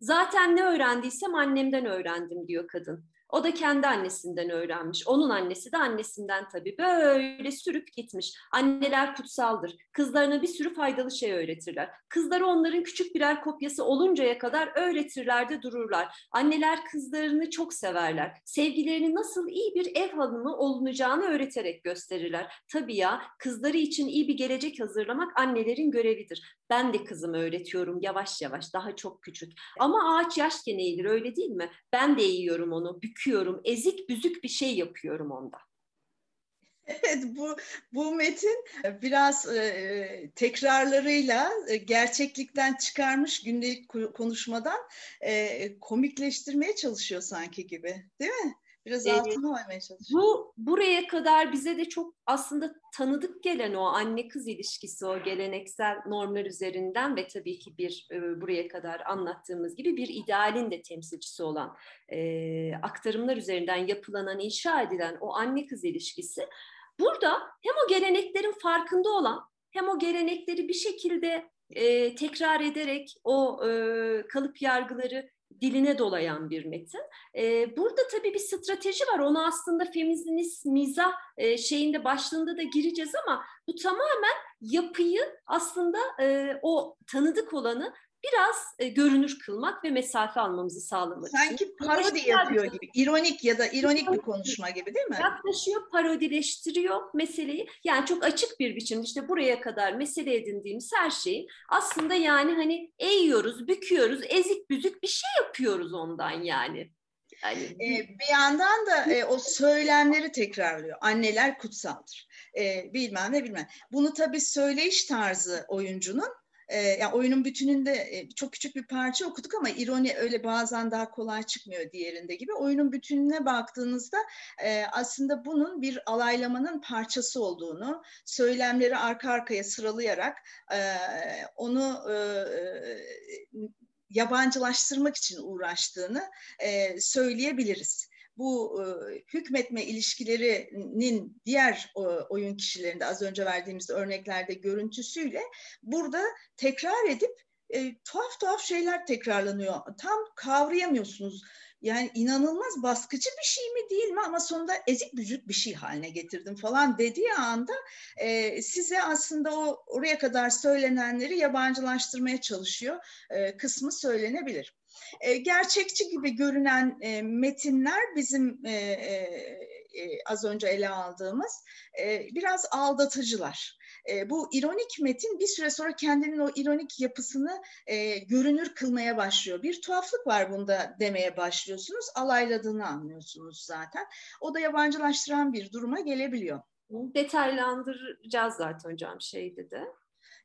Zaten ne öğrendiysem annemden öğrendim diyor kadın. O da kendi annesinden öğrenmiş. Onun annesi de annesinden tabii. Böyle sürüp gitmiş. Anneler kutsaldır. Kızlarına bir sürü faydalı şey öğretirler. Kızları onların küçük birer kopyası oluncaya kadar öğretirler de dururlar. Anneler kızlarını çok severler. Sevgilerini nasıl iyi bir ev hanımı olunacağını öğreterek gösterirler. Tabii ya kızları için iyi bir gelecek hazırlamak annelerin görevidir. Ben de kızımı öğretiyorum yavaş yavaş daha çok küçük. Ama ağaç yaşken eğilir öyle değil mi? Ben de eğiyorum onu, büküyorum, ezik büzük bir şey yapıyorum onda. Evet bu bu metin biraz e, tekrarlarıyla e, gerçeklikten çıkarmış gündelik konuşmadan e, komikleştirmeye çalışıyor sanki gibi, değil mi? Biraz evet. altına oymaya çalışıyor. Bu buraya kadar bize de çok aslında tanıdık gelen o anne kız ilişkisi o geleneksel normlar üzerinden ve tabii ki bir e, buraya kadar anlattığımız gibi bir idealin de temsilcisi olan e, aktarımlar üzerinden yapılanan inşa edilen o anne kız ilişkisi burada hem o geleneklerin farkında olan hem o gelenekleri bir şekilde e, tekrar ederek o e, kalıp yargıları diline dolayan bir metin. E, burada tabii bir strateji var. Onu aslında feminist mizah e, şeyinde başlığında da gireceğiz ama bu tamamen yapıyı aslında e, o tanıdık olanı biraz e, görünür kılmak ve mesafe almamızı sağlamak Sanki için. parodi yapıyor gibi, ironik ya da ironik bir konuşma gibi değil mi? Yaklaşıyor, parodileştiriyor meseleyi. Yani çok açık bir biçimde işte buraya kadar mesele edindiğimiz her şeyi aslında yani hani eğiyoruz, büküyoruz, ezik büzük bir şey yapıyoruz ondan yani. Yani... Ee, bir yandan da e, o söylemleri tekrarlıyor. Anneler kutsaldır. E, bilmem ne bilmem. Bunu tabii söyleyiş tarzı oyuncunun e, yani oyunun bütününde e, çok küçük bir parça okuduk ama ironi öyle bazen daha kolay çıkmıyor diğerinde gibi. Oyunun bütününe baktığınızda e, aslında bunun bir alaylamanın parçası olduğunu, söylemleri arka arkaya sıralayarak e, onu e, yabancılaştırmak için uğraştığını e, söyleyebiliriz bu e, hükmetme ilişkilerinin diğer e, oyun kişilerinde az önce verdiğimiz örneklerde görüntüsüyle burada tekrar edip e, tuhaf tuhaf şeyler tekrarlanıyor. Tam kavrayamıyorsunuz. Yani inanılmaz baskıcı bir şey mi değil mi ama sonunda ezik büzük bir şey haline getirdim falan dediği anda e, size aslında o oraya kadar söylenenleri yabancılaştırmaya çalışıyor e, kısmı söylenebilir. E, gerçekçi gibi görünen e, metinler bizim e, e, az önce ele aldığımız e, biraz aldatıcılar. E, bu ironik metin bir süre sonra kendinin o ironik yapısını e, görünür kılmaya başlıyor. Bir tuhaflık var bunda demeye başlıyorsunuz. Alayladığını anlıyorsunuz zaten. O da yabancılaştıran bir duruma gelebiliyor. Detaylandıracağız zaten hocam şeyde de.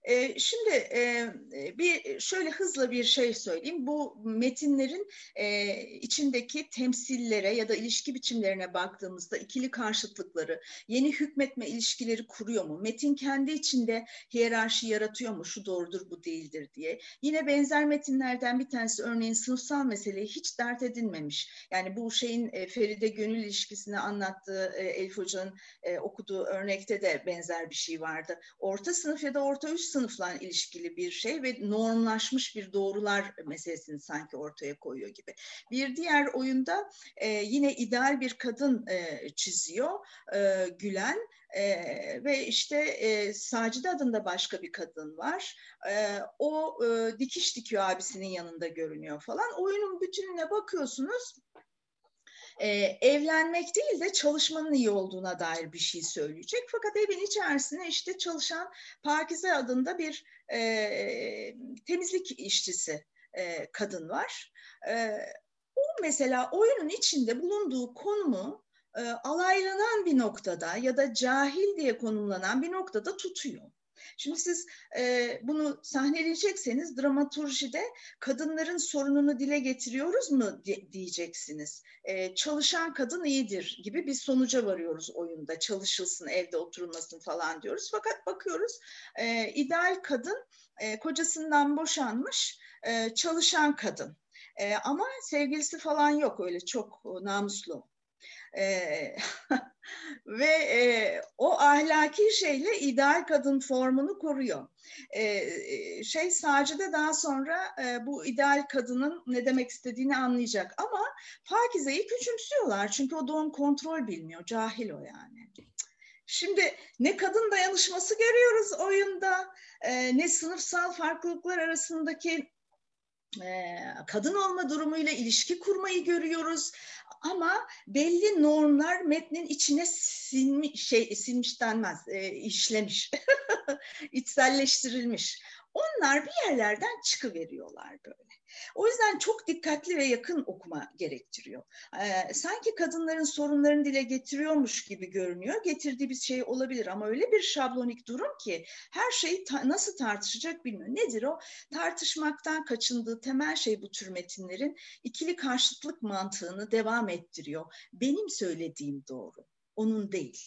E, şimdi e, bir şöyle hızlı bir şey söyleyeyim. Bu metinlerin e, içindeki temsillere ya da ilişki biçimlerine baktığımızda ikili karşıtlıkları, yeni hükmetme ilişkileri kuruyor mu? Metin kendi içinde hiyerarşi yaratıyor mu? Şu doğrudur, bu değildir diye. Yine benzer metinlerden bir tanesi örneğin sınıfsal meseleyi hiç dert edinmemiş. Yani bu şeyin e, Feride Gönül ilişkisini anlattığı Elif Hoca'nın e, okuduğu örnekte de benzer bir şey vardı. Orta sınıf ya da orta üst sınıfla ilişkili bir şey ve normlaşmış bir doğrular meselesini sanki ortaya koyuyor gibi. Bir diğer oyunda e, yine ideal bir kadın e, çiziyor e, Gülen e, ve işte e, Sacide adında başka bir kadın var. E, o e, dikiş dikiyor abisinin yanında görünüyor falan. Oyunun bütününe bakıyorsunuz e, evlenmek değil de çalışmanın iyi olduğuna dair bir şey söyleyecek. Fakat evin içerisinde işte çalışan Pakize adında bir e, temizlik işçisi e, kadın var. E, o mesela oyunun içinde bulunduğu konumu e, alaylanan bir noktada ya da cahil diye konumlanan bir noktada tutuyor. Şimdi siz e, bunu sahneleyecekseniz dramaturjide kadınların sorununu dile getiriyoruz mu diyeceksiniz. E, çalışan kadın iyidir gibi bir sonuca varıyoruz oyunda. Çalışılsın, evde oturulmasın falan diyoruz. Fakat bakıyoruz e, ideal kadın e, kocasından boşanmış e, çalışan kadın. E, ama sevgilisi falan yok öyle çok namuslu E, ve e, o ahlaki şeyle ideal kadın formunu koruyor. E, şey Sacide daha sonra e, bu ideal kadının ne demek istediğini anlayacak ama Pakize'yi küçümsüyorlar çünkü o doğum kontrol bilmiyor, cahil o yani. Şimdi ne kadın dayanışması görüyoruz oyunda, e, ne sınıfsal farklılıklar arasındaki kadın olma durumuyla ilişki kurmayı görüyoruz. Ama belli normlar metnin içine sinmiş, şey sinmiş denmez, e, işlemiş, içselleştirilmiş. Onlar bir yerlerden çıkıveriyorlar böyle. O yüzden çok dikkatli ve yakın okuma gerektiriyor. Ee, sanki kadınların sorunlarını dile getiriyormuş gibi görünüyor. Getirdiği bir şey olabilir ama öyle bir şablonik durum ki her şeyi ta- nasıl tartışacak bilmiyor. Nedir o? Tartışmaktan kaçındığı temel şey bu tür metinlerin ikili karşıtlık mantığını devam ettiriyor. Benim söylediğim doğru, onun değil.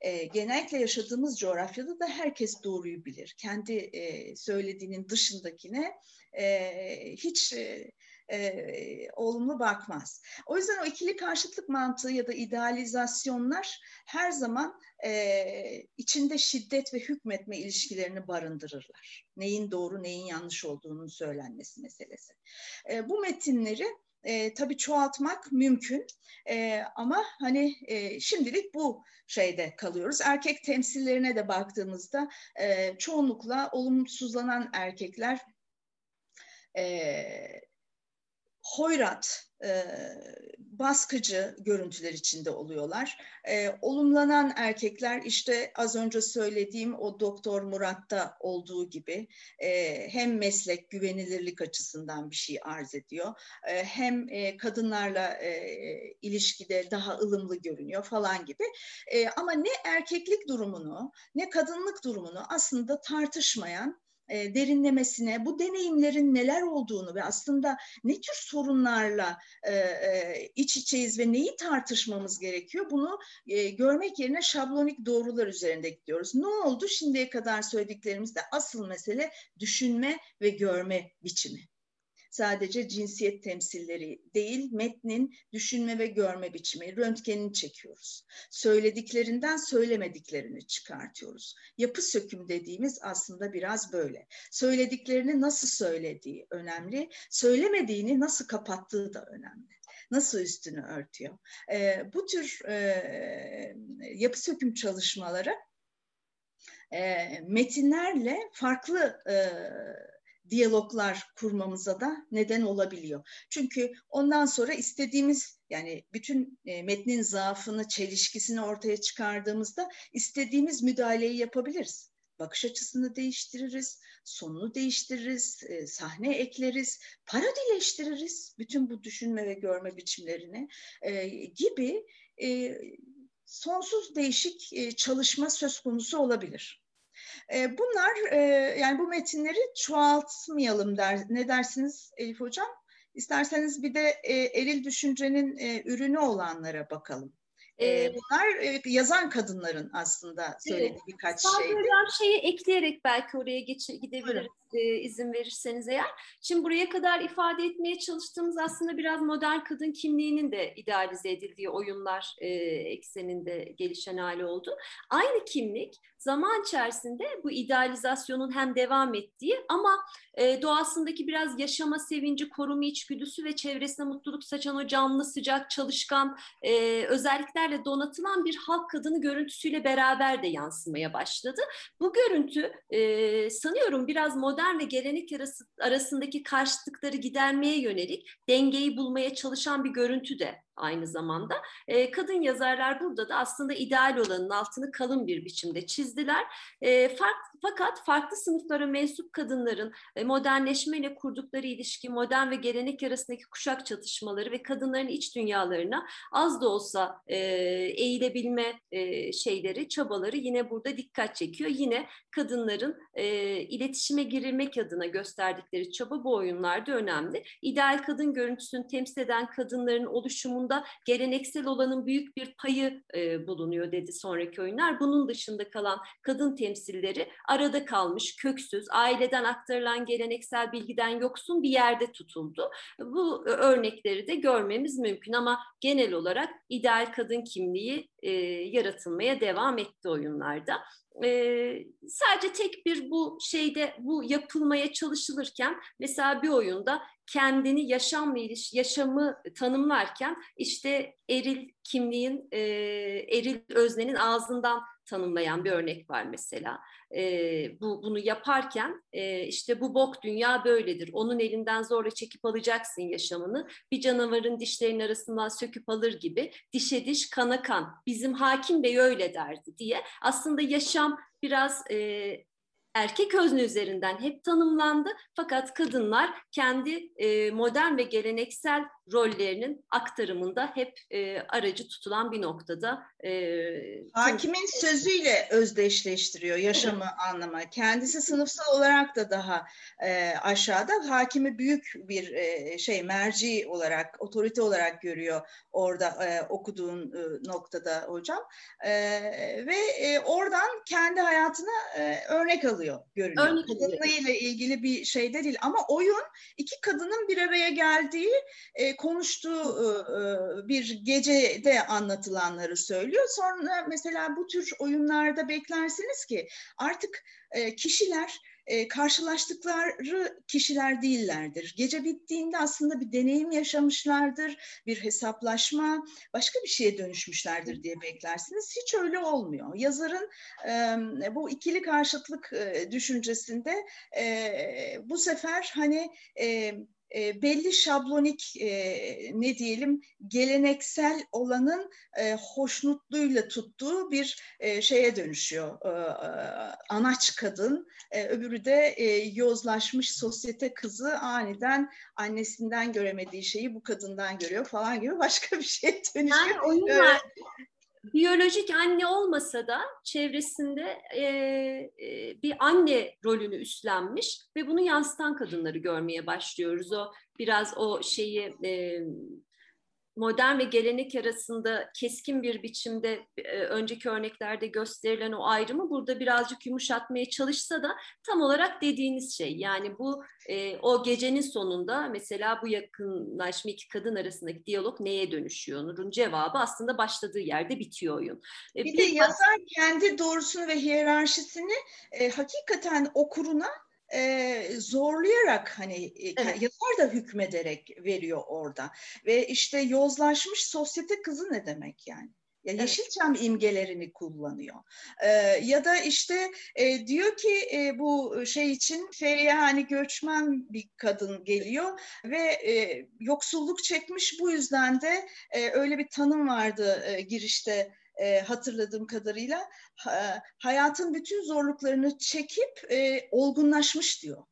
E, genellikle yaşadığımız coğrafyada da herkes doğruyu bilir. Kendi e, söylediğinin dışındakine e, hiç e, e, olumlu bakmaz. O yüzden o ikili karşıtlık mantığı ya da idealizasyonlar her zaman e, içinde şiddet ve hükmetme ilişkilerini barındırırlar. Neyin doğru, neyin yanlış olduğunun söylenmesi meselesi. E, bu metinleri e, tabii çoğaltmak mümkün e, ama hani e, şimdilik bu şeyde kalıyoruz. Erkek temsillerine de baktığımızda e, çoğunlukla olumsuzlanan erkekler e, hoyrat, e, baskıcı görüntüler içinde oluyorlar. E, olumlanan erkekler işte az önce söylediğim o Doktor Murat'ta olduğu gibi e, hem meslek güvenilirlik açısından bir şey arz ediyor, e, hem e, kadınlarla e, ilişkide daha ılımlı görünüyor falan gibi. E, ama ne erkeklik durumunu ne kadınlık durumunu aslında tartışmayan e, derinlemesine bu deneyimlerin neler olduğunu ve aslında ne tür sorunlarla e, e, iç içeyiz ve neyi tartışmamız gerekiyor bunu e, görmek yerine şablonik doğrular üzerinde gidiyoruz. Ne oldu şimdiye kadar söylediklerimizde asıl mesele düşünme ve görme biçimi sadece cinsiyet temsilleri değil, metnin düşünme ve görme biçimi, röntgenini çekiyoruz. Söylediklerinden söylemediklerini çıkartıyoruz. Yapı söküm dediğimiz aslında biraz böyle. Söylediklerini nasıl söylediği önemli, söylemediğini nasıl kapattığı da önemli nasıl üstünü örtüyor. E, bu tür e, yapı söküm çalışmaları e, metinlerle farklı e, diyaloglar kurmamıza da neden olabiliyor. Çünkü ondan sonra istediğimiz yani bütün e, metnin zaafını, çelişkisini ortaya çıkardığımızda istediğimiz müdahaleyi yapabiliriz. Bakış açısını değiştiririz, sonunu değiştiririz, e, sahne ekleriz, parodileştiririz bütün bu düşünme ve görme biçimlerini e, gibi sonsuz değişik çalışma söz konusu olabilir. E, bunlar e, yani bu metinleri çoğaltmayalım der. Ne dersiniz Elif Hocam? İsterseniz bir de e, eril düşüncenin e, ürünü olanlara bakalım. E, bunlar e, yazan kadınların aslında söylediği evet. birkaç şey. Sadece şeyi ekleyerek belki oraya geç, gidebiliriz e, izin verirseniz eğer. Şimdi buraya kadar ifade etmeye çalıştığımız aslında biraz modern kadın kimliğinin de idealize edildiği oyunlar e, ekseninde gelişen hali oldu. Aynı kimlik zaman içerisinde bu idealizasyonun hem devam ettiği ama e, doğasındaki biraz yaşama sevinci, koruma içgüdüsü ve çevresine mutluluk saçan o canlı, sıcak, çalışkan e, özelliklerle donatılan bir halk kadını görüntüsüyle beraber de yansımaya başladı. Bu görüntü e, sanıyorum biraz modern ve gelenek arasındaki karşıtlıkları gidermeye yönelik dengeyi bulmaya çalışan bir görüntü de aynı zamanda. E, kadın yazarlar burada da aslında ideal olanın altını kalın bir biçimde çizdiler. E, fark, fakat farklı sınıflara mensup kadınların e, modernleşmeyle kurdukları ilişki, modern ve gelenek arasındaki kuşak çatışmaları ve kadınların iç dünyalarına az da olsa e, eğilebilme e, şeyleri, çabaları yine burada dikkat çekiyor. Yine kadınların e, iletişime girilmek adına gösterdikleri çaba bu oyunlarda önemli. İdeal kadın görüntüsünü temsil eden kadınların oluşumunda bunda geleneksel olanın büyük bir payı e, bulunuyor dedi sonraki oyunlar. Bunun dışında kalan kadın temsilleri arada kalmış, köksüz, aileden aktarılan geleneksel bilgiden yoksun bir yerde tutuldu. Bu örnekleri de görmemiz mümkün ama genel olarak ideal kadın kimliği e, yaratılmaya devam etti oyunlarda. Ee, sadece tek bir bu şeyde bu yapılmaya çalışılırken mesela bir oyunda kendini yaşamla iliş yaşamı tanımlarken işte eril kimliğin e, eril öznenin ağzından tanımlayan bir örnek var mesela. E, bu bunu yaparken e, işte bu bok dünya böyledir. Onun elinden zorla çekip alacaksın yaşamını. Bir canavarın dişlerinin arasından söküp alır gibi dişe diş kana kan. Bizim hakim bey öyle derdi diye. Aslında yaşam biraz e, erkek özne üzerinden hep tanımlandı. Fakat kadınlar kendi e, modern ve geleneksel rollerinin aktarımında hep e, aracı tutulan bir noktada. E, Hakimin sözüyle özdeşleştiriyor yaşamı evet. anlama. Kendisi sınıfsal olarak da daha e, aşağıda. Hakimi büyük bir e, şey merci olarak, otorite olarak görüyor orada e, okuduğun e, noktada hocam. E, ve e, oradan kendi hayatına e, örnek alıyor görünüyor. Örnek Kadınlığıyla ilgili bir şey de değil ama oyun iki kadının bir araya geldiği e, konuştuğu e, e, bir gecede anlatılanları söylüyor. Sonra mesela bu tür oyunlarda beklersiniz ki artık e, kişiler karşılaştıkları kişiler değillerdir. Gece bittiğinde aslında bir deneyim yaşamışlardır, bir hesaplaşma, başka bir şeye dönüşmüşlerdir diye beklersiniz. Hiç öyle olmuyor. Yazarın bu ikili karşıtlık düşüncesinde bu sefer hani e, belli şablonik e, ne diyelim geleneksel olanın e, hoşnutluyla tuttuğu bir e, şeye dönüşüyor. E, e, anaç kadın, e, öbürü de e, yozlaşmış sosyete kızı aniden annesinden göremediği şeyi bu kadından görüyor falan gibi başka bir şeye dönüşüyor. Yani oyun var biyolojik anne olmasa da çevresinde e, e, bir anne rolünü üstlenmiş ve bunu yansıtan kadınları görmeye başlıyoruz. O biraz o şeyi e, modern ve gelenek arasında keskin bir biçimde e, önceki örneklerde gösterilen o ayrımı burada birazcık yumuşatmaya çalışsa da tam olarak dediğiniz şey yani bu e, o gecenin sonunda mesela bu yakınlaşma iki kadın arasındaki diyalog neye dönüşüyor? Nur'un cevabı aslında başladığı yerde bitiyor oyun. E, bir, bir de yazar kendi doğrusunu ve hiyerarşisini e, hakikaten okuruna e, zorlayarak hani e, evet. yazar da hükmederek veriyor orada. Ve işte yozlaşmış sosyete kızı ne demek yani? Ya Yeşilçam evet. imgelerini kullanıyor. Ee, ya da işte e, diyor ki e, bu şey için Feriye hani göçmen bir kadın geliyor ve e, yoksulluk çekmiş bu yüzden de e, öyle bir tanım vardı e, girişte e, hatırladığım kadarıyla ha, hayatın bütün zorluklarını çekip e, olgunlaşmış diyor.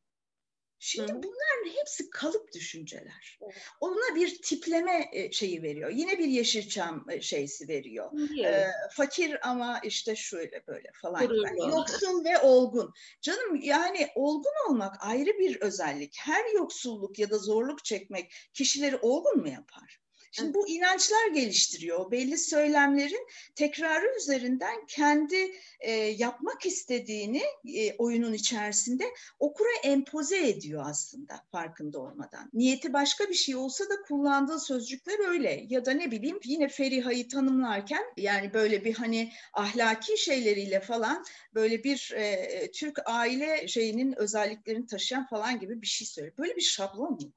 Şimdi Hı. bunların hepsi kalıp düşünceler. Ona bir tipleme e, şeyi veriyor. Yine bir Yeşilçam e, şeysi veriyor. E, fakir ama işte şöyle böyle falan. Yani yoksul ve olgun. Canım yani olgun olmak ayrı bir özellik. Her yoksulluk ya da zorluk çekmek kişileri olgun mu yapar? Şimdi bu inançlar geliştiriyor. Belli söylemlerin tekrarı üzerinden kendi e, yapmak istediğini e, oyunun içerisinde okura empoze ediyor aslında farkında olmadan. Niyeti başka bir şey olsa da kullandığı sözcükler öyle. Ya da ne bileyim yine Feriha'yı tanımlarken yani böyle bir hani ahlaki şeyleriyle falan böyle bir e, Türk aile şeyinin özelliklerini taşıyan falan gibi bir şey söylüyor. Böyle bir şablon mu?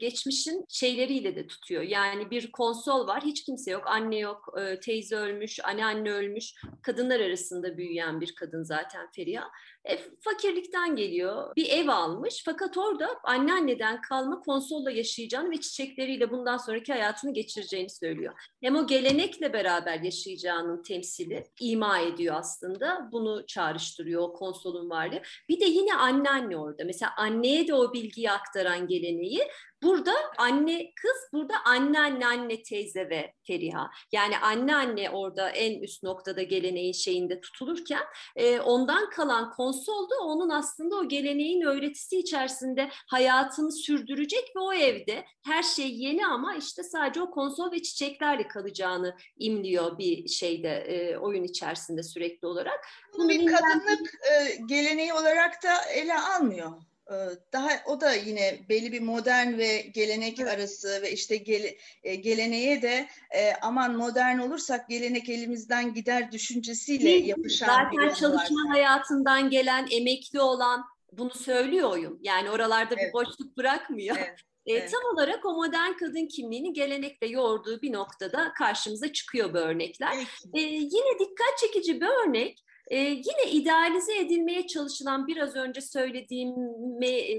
Geçmişin şeyleriyle de tutuyor. Yani bir konsol var, hiç kimse yok, anne yok, e, teyze ölmüş, anneanne ölmüş. Kadınlar arasında büyüyen bir kadın zaten Feriha. E, fakirlikten geliyor. Bir ev almış fakat orada anneanneden kalma konsolla yaşayacağını ve çiçekleriyle bundan sonraki hayatını geçireceğini söylüyor. Hem o gelenekle beraber yaşayacağının temsili ima ediyor aslında. Bunu çağrıştırıyor o konsolun varlığı. Bir de yine anneanne orada. Mesela anneye de o bilgiyi aktaran geleneği Burada anne kız, burada anne anne anne teyze ve Feriha. Yani anne anne orada en üst noktada geleneğin şeyinde tutulurken e, ondan kalan konsolda onun aslında o geleneğin öğretisi içerisinde hayatını sürdürecek ve o evde her şey yeni ama işte sadece o konsol ve çiçeklerle kalacağını imliyor bir şeyde e, oyun içerisinde sürekli olarak. Bunu bir kadınlık e, geleneği olarak da ele almıyor. E, daha o da yine belli bir modern ve gelenek evet. arası ve işte gele, e, geleneğe de e, aman modern olursak gelenek elimizden gider düşüncesiyle yapışan zaten çalışma var. hayatından gelen emekli olan bunu söylüyor oyun. Yani oralarda evet. bir boşluk bırakmıyor. Evet. E, evet. Tam olarak o modern kadın kimliğini gelenekle yoğurduğu bir noktada karşımıza çıkıyor bu örnekler. E, yine dikkat çekici bir örnek. Ee, yine idealize edilmeye çalışılan biraz önce söylediğim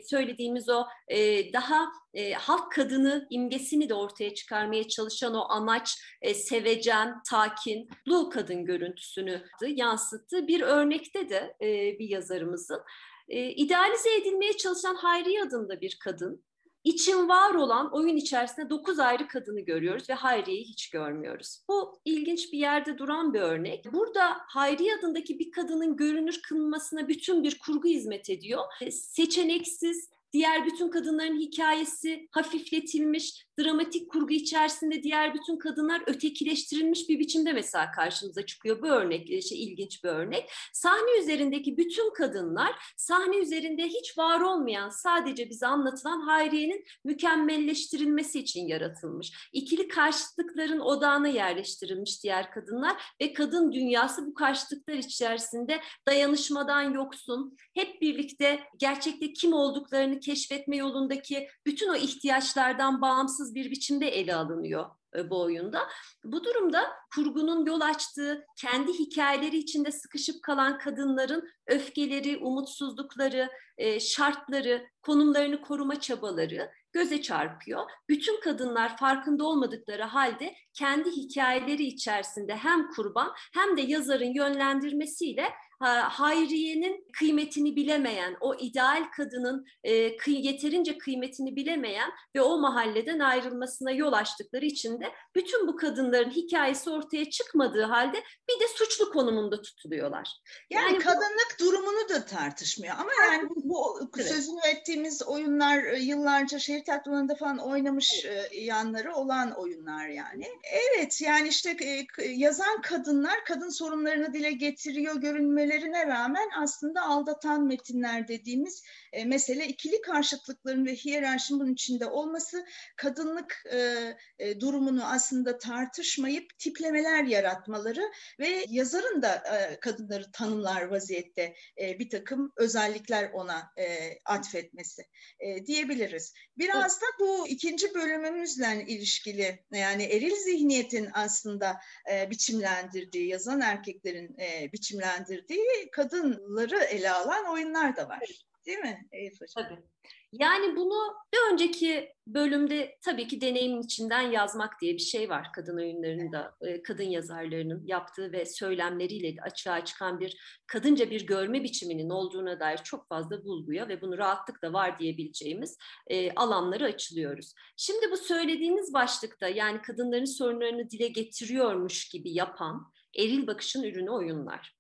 söylediğimiz o e, daha e, halk kadını imgesini de ortaya çıkarmaya çalışan o amaç e, sevecen, takin, blue kadın görüntüsünü yansıttığı bir örnekte de e, bir yazarımızın. E, idealize edilmeye çalışan Hayriye adında bir kadın için var olan oyun içerisinde dokuz ayrı kadını görüyoruz ve Hayriye'yi hiç görmüyoruz. Bu ilginç bir yerde duran bir örnek. Burada Hayriye adındaki bir kadının görünür kılınmasına bütün bir kurgu hizmet ediyor. Seçeneksiz, diğer bütün kadınların hikayesi hafifletilmiş, dramatik kurgu içerisinde diğer bütün kadınlar ötekileştirilmiş bir biçimde mesela karşımıza çıkıyor. Bu örnek e, şey, ilginç bir örnek. Sahne üzerindeki bütün kadınlar sahne üzerinde hiç var olmayan sadece bize anlatılan Hayriye'nin mükemmelleştirilmesi için yaratılmış. İkili karşıtlıkların odağına yerleştirilmiş diğer kadınlar ve kadın dünyası bu karşıtlıklar içerisinde dayanışmadan yoksun, hep birlikte gerçekte kim olduklarını keşfetme yolundaki bütün o ihtiyaçlardan bağımsız bir biçimde ele alınıyor bu oyunda. Bu durumda kurgunun yol açtığı kendi hikayeleri içinde sıkışıp kalan kadınların öfkeleri, umutsuzlukları, e, şartları, konumlarını koruma çabaları göze çarpıyor. Bütün kadınlar farkında olmadıkları halde kendi hikayeleri içerisinde hem kurban hem de yazarın yönlendirmesiyle Hayriye'nin kıymetini bilemeyen, o ideal kadının e, yeterince kıymetini bilemeyen ve o mahalleden ayrılmasına yol açtıkları için de bütün bu kadınların hikayesi ortaya çıkmadığı halde bir de suçlu konumunda tutuluyorlar. Yani, yani kadınlık bu... durumunu da tartışmıyor ama yani bu evet. sözünü ettiğimiz oyunlar e, yıllarca şehir tiyatrolarında falan oynamış evet. E, yanları olan oyunlar yani. Evet yani işte e, yazan kadınlar kadın sorunlarını dile getiriyor görünme söylemelerine rağmen aslında aldatan metinler dediğimiz e, mesele ikili karşıtlıkların ve hiyerarşinin bunun içinde olması kadınlık e, e, durumunu aslında tartışmayıp tiplemeler yaratmaları ve yazarın da e, kadınları tanımlar vaziyette e, bir takım özellikler ona e, atfetmesi e, diyebiliriz. Biraz da bu ikinci bölümümüzle ilişkili yani eril zihniyetin aslında e, biçimlendirdiği, yazan erkeklerin e, biçimlendirdiği kadınları ele alan oyunlar da var. Değil mi Elif Hocam? Tabii. Yani bunu bir önceki bölümde tabii ki deneyimin içinden yazmak diye bir şey var kadın oyunlarında, e, kadın yazarlarının yaptığı ve söylemleriyle açığa çıkan bir kadınca bir görme biçiminin olduğuna dair çok fazla bulguya ve bunu rahatlıkla var diyebileceğimiz e, alanları açılıyoruz. Şimdi bu söylediğiniz başlıkta yani kadınların sorunlarını dile getiriyormuş gibi yapan eril bakışın ürünü oyunlar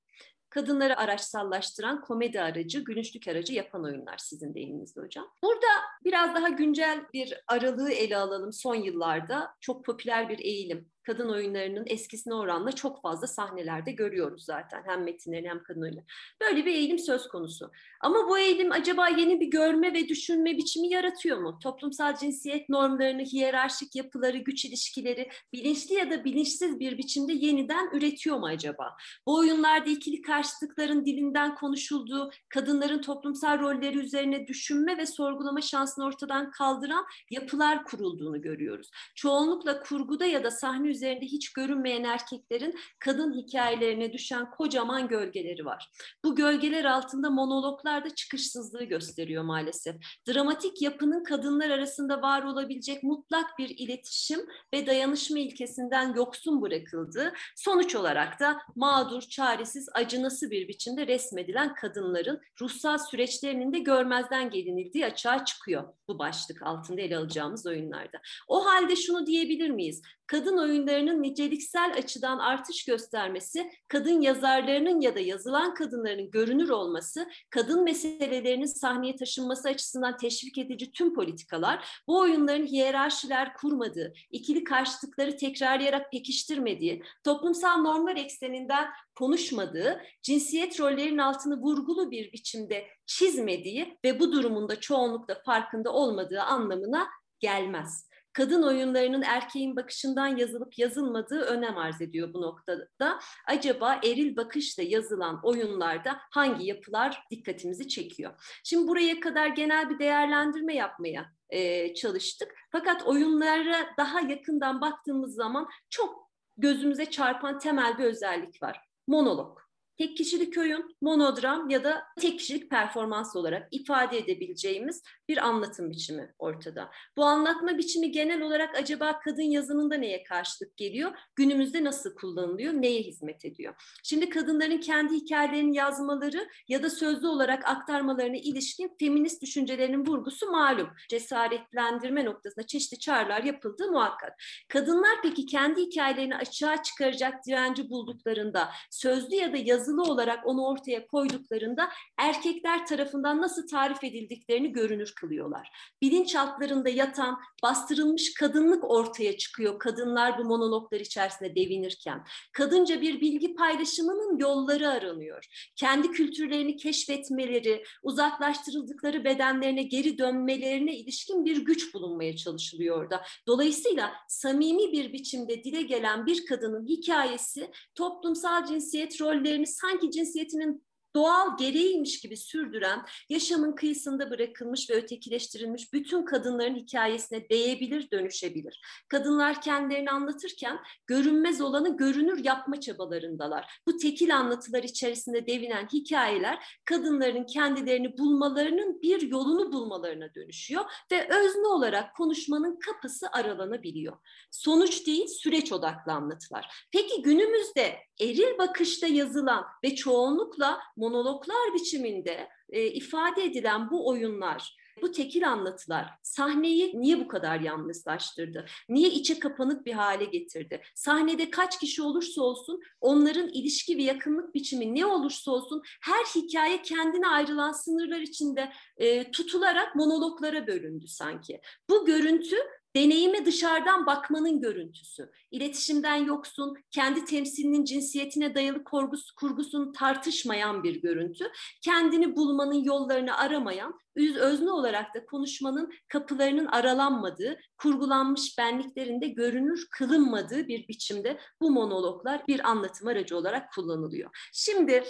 kadınları araçsallaştıran komedi aracı, gülünçlük aracı yapan oyunlar sizin deyiminizde hocam. Burada biraz daha güncel bir aralığı ele alalım son yıllarda. Çok popüler bir eğilim kadın oyunlarının eskisine oranla çok fazla sahnelerde görüyoruz zaten. Hem metinlerini hem kadın oyunları. Böyle bir eğilim söz konusu. Ama bu eğilim acaba yeni bir görme ve düşünme biçimi yaratıyor mu? Toplumsal cinsiyet normlarını, hiyerarşik yapıları, güç ilişkileri bilinçli ya da bilinçsiz bir biçimde yeniden üretiyor mu acaba? Bu oyunlarda ikili karşıtlıkların dilinden konuşulduğu, kadınların toplumsal rolleri üzerine düşünme ve sorgulama şansını ortadan kaldıran yapılar kurulduğunu görüyoruz. Çoğunlukla kurguda ya da sahne üzerinde hiç görünmeyen erkeklerin kadın hikayelerine düşen kocaman gölgeleri var. Bu gölgeler altında monologlar da çıkışsızlığı gösteriyor maalesef. Dramatik yapının kadınlar arasında var olabilecek mutlak bir iletişim ve dayanışma ilkesinden yoksun bırakıldığı, sonuç olarak da mağdur, çaresiz, acınası bir biçimde resmedilen kadınların ruhsal süreçlerinin de görmezden gelinildiği açığa çıkıyor bu başlık altında ele alacağımız oyunlarda. O halde şunu diyebilir miyiz? Kadın oyunlarının niceliksel açıdan artış göstermesi, kadın yazarlarının ya da yazılan kadınların görünür olması, kadın meselelerinin sahneye taşınması açısından teşvik edici tüm politikalar, bu oyunların hiyerarşiler kurmadığı, ikili karşıtlıkları tekrarlayarak pekiştirmediği, toplumsal normlar ekseninden konuşmadığı, cinsiyet rollerinin altını vurgulu bir biçimde çizmediği ve bu durumunda çoğunlukla farkında olmadığı anlamına gelmez. Kadın oyunlarının erkeğin bakışından yazılıp yazılmadığı önem arz ediyor bu noktada. Acaba eril bakışla yazılan oyunlarda hangi yapılar dikkatimizi çekiyor? Şimdi buraya kadar genel bir değerlendirme yapmaya e, çalıştık. Fakat oyunlara daha yakından baktığımız zaman çok gözümüze çarpan temel bir özellik var. Monolog tek kişilik oyun, monodram ya da tek kişilik performans olarak ifade edebileceğimiz bir anlatım biçimi ortada. Bu anlatma biçimi genel olarak acaba kadın yazımında neye karşılık geliyor? Günümüzde nasıl kullanılıyor? Neye hizmet ediyor? Şimdi kadınların kendi hikayelerini yazmaları ya da sözlü olarak aktarmalarına ilişkin feminist düşüncelerinin vurgusu malum. Cesaretlendirme noktasında çeşitli çağrılar yapıldığı muhakkak. Kadınlar peki kendi hikayelerini açığa çıkaracak direnci bulduklarında sözlü ya da yazılı yazılı olarak onu ortaya koyduklarında erkekler tarafından nasıl tarif edildiklerini görünür kılıyorlar. Bilinçaltlarında yatan bastırılmış kadınlık ortaya çıkıyor kadınlar bu monologlar içerisinde devinirken. Kadınca bir bilgi paylaşımının yolları aranıyor. Kendi kültürlerini keşfetmeleri, uzaklaştırıldıkları bedenlerine geri dönmelerine ilişkin bir güç bulunmaya çalışılıyor orada. Dolayısıyla samimi bir biçimde dile gelen bir kadının hikayesi toplumsal cinsiyet rollerini sanki cinsiyetinin doğal gereğiymiş gibi sürdüren, yaşamın kıyısında bırakılmış ve ötekileştirilmiş bütün kadınların hikayesine değebilir, dönüşebilir. Kadınlar kendilerini anlatırken görünmez olanı görünür yapma çabalarındalar. Bu tekil anlatılar içerisinde devinen hikayeler kadınların kendilerini bulmalarının bir yolunu bulmalarına dönüşüyor ve özne olarak konuşmanın kapısı aralanabiliyor. Sonuç değil, süreç odaklı anlatılar. Peki günümüzde eril bakışta yazılan ve çoğunlukla monologlar biçiminde e, ifade edilen bu oyunlar, bu tekil anlatılar sahneyi niye bu kadar yalnızlaştırdı? Niye içe kapanık bir hale getirdi? Sahnede kaç kişi olursa olsun onların ilişki ve yakınlık biçimi ne olursa olsun her hikaye kendine ayrılan sınırlar içinde e, tutularak monologlara bölündü sanki. Bu görüntü deneyime dışarıdan bakmanın görüntüsü. İletişimden yoksun, kendi temsilinin cinsiyetine dayalı kurgusu, kurgusunu tartışmayan bir görüntü. Kendini bulmanın yollarını aramayan, özne olarak da konuşmanın kapılarının aralanmadığı, kurgulanmış benliklerinde görünür kılınmadığı bir biçimde bu monologlar bir anlatım aracı olarak kullanılıyor. Şimdi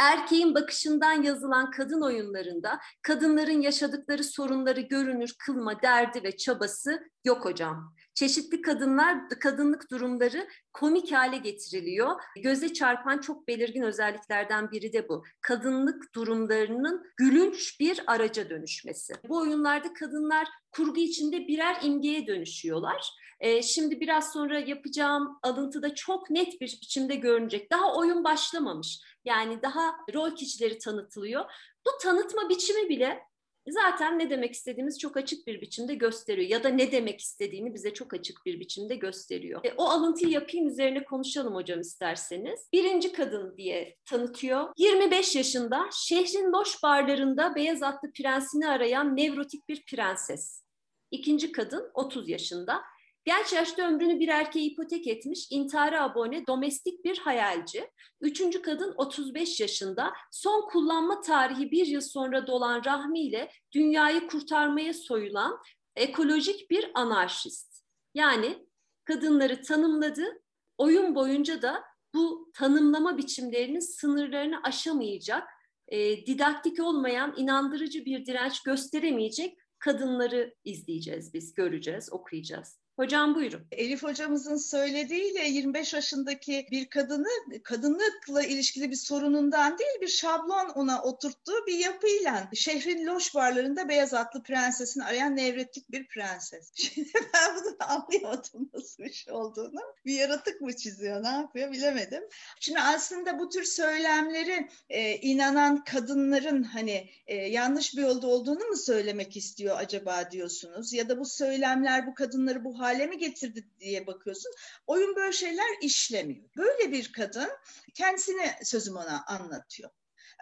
erkeğin bakışından yazılan kadın oyunlarında kadınların yaşadıkları sorunları görünür kılma derdi ve çabası yok hocam. Çeşitli kadınlar, kadınlık durumları komik hale getiriliyor. Göze çarpan çok belirgin özelliklerden biri de bu. Kadınlık durumlarının gülünç bir araca dönüşmesi. Bu oyunlarda kadınlar kurgu içinde birer imgeye dönüşüyorlar. Ee, şimdi biraz sonra yapacağım alıntıda çok net bir biçimde görünecek. Daha oyun başlamamış. Yani daha rol kişileri tanıtılıyor. Bu tanıtma biçimi bile zaten ne demek istediğimiz çok açık bir biçimde gösteriyor ya da ne demek istediğini bize çok açık bir biçimde gösteriyor. E, o alıntıyı yapayım üzerine konuşalım hocam isterseniz. Birinci kadın diye tanıtıyor. 25 yaşında şehrin boş barlarında beyaz atlı prensini arayan nevrotik bir prenses. İkinci kadın 30 yaşında Genç yaşta ömrünü bir erkeğe ipotek etmiş, intihara abone, domestik bir hayalci. Üçüncü kadın 35 yaşında, son kullanma tarihi bir yıl sonra dolan rahmiyle dünyayı kurtarmaya soyulan ekolojik bir anarşist. Yani kadınları tanımladı, oyun boyunca da bu tanımlama biçimlerinin sınırlarını aşamayacak, e, didaktik olmayan, inandırıcı bir direnç gösteremeyecek kadınları izleyeceğiz biz, göreceğiz, okuyacağız. Hocam buyurun. Elif hocamızın söylediğiyle 25 yaşındaki bir kadını kadınlıkla ilişkili bir sorunundan değil bir şablon ona oturttuğu bir yapıyla şehrin loş barlarında beyaz atlı prensesini arayan nevretlik bir prenses. Şimdi ben bunu anlayamadım nasıl bir şey olduğunu. Bir yaratık mı çiziyor ne yapıyor bilemedim. Şimdi aslında bu tür söylemleri e, inanan kadınların hani e, yanlış bir yolda olduğunu mu söylemek istiyor acaba diyorsunuz? Ya da bu söylemler bu kadınları bu hale mi getirdi diye bakıyorsun. Oyun böyle şeyler işlemiyor. Böyle bir kadın kendisine sözüm ona anlatıyor.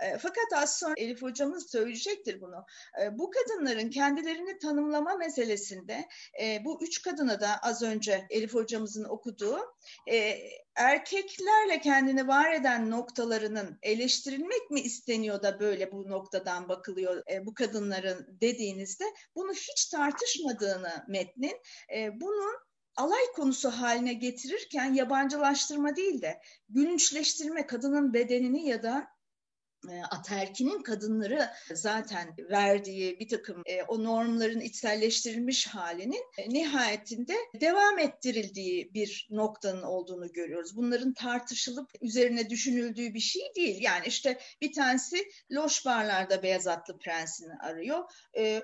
E, fakat az sonra Elif hocamız söyleyecektir bunu. E, bu kadınların kendilerini tanımlama meselesinde e, bu üç kadına da az önce Elif hocamızın okuduğu erkeklerle kendini var eden noktalarının eleştirilmek mi isteniyor da böyle bu noktadan bakılıyor bu kadınların dediğinizde bunu hiç tartışmadığını metnin bunun alay konusu haline getirirken yabancılaştırma değil de gülünçleştirme kadının bedenini ya da e, aterkinin kadınları zaten verdiği bir takım e, o normların içselleştirilmiş halinin e, nihayetinde devam ettirildiği bir noktanın olduğunu görüyoruz. Bunların tartışılıp üzerine düşünüldüğü bir şey değil. Yani işte bir tanesi loş barlarda beyaz atlı prensini arıyor.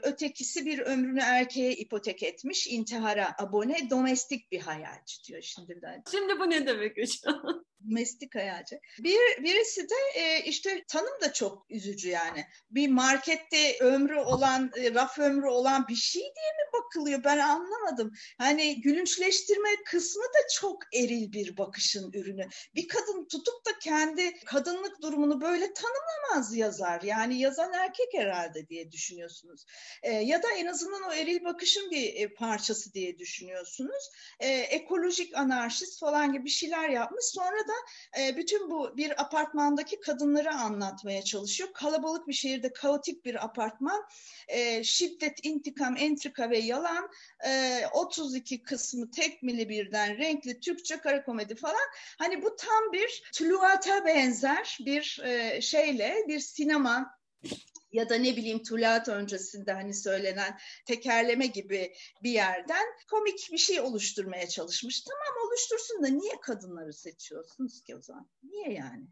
ötekisi bir ömrünü erkeğe ipotek etmiş, intihara abone, domestik bir hayalci diyor şimdiden. Şimdi bu ne demek hocam? Domestik hayalci. Bir, birisi de işte tan tanım da çok üzücü yani. Bir markette ömrü olan, e, raf ömrü olan bir şey diye mi bakılıyor? Ben anlamadım. Hani gülünçleştirme kısmı da çok eril bir bakışın ürünü. Bir kadın tutup da kendi kadınlık durumunu böyle tanımlamaz yazar. Yani yazan erkek herhalde diye düşünüyorsunuz. E, ya da en azından o eril bakışın bir e, parçası diye düşünüyorsunuz. E, ekolojik anarşist falan gibi bir şeyler yapmış. Sonra da e, bütün bu bir apartmandaki kadınları anlat anlatmaya çalışıyor. Kalabalık bir şehirde kaotik bir apartman, şiddet, intikam, entrika ve yalan, e, 32 kısmı tekmili birden renkli Türkçe kara komedi falan. Hani bu tam bir tuluata benzer bir şeyle bir sinema ya da ne bileyim Tulat öncesinde hani söylenen tekerleme gibi bir yerden komik bir şey oluşturmaya çalışmış. Tamam oluştursun da niye kadınları seçiyorsunuz ki o zaman? Niye yani?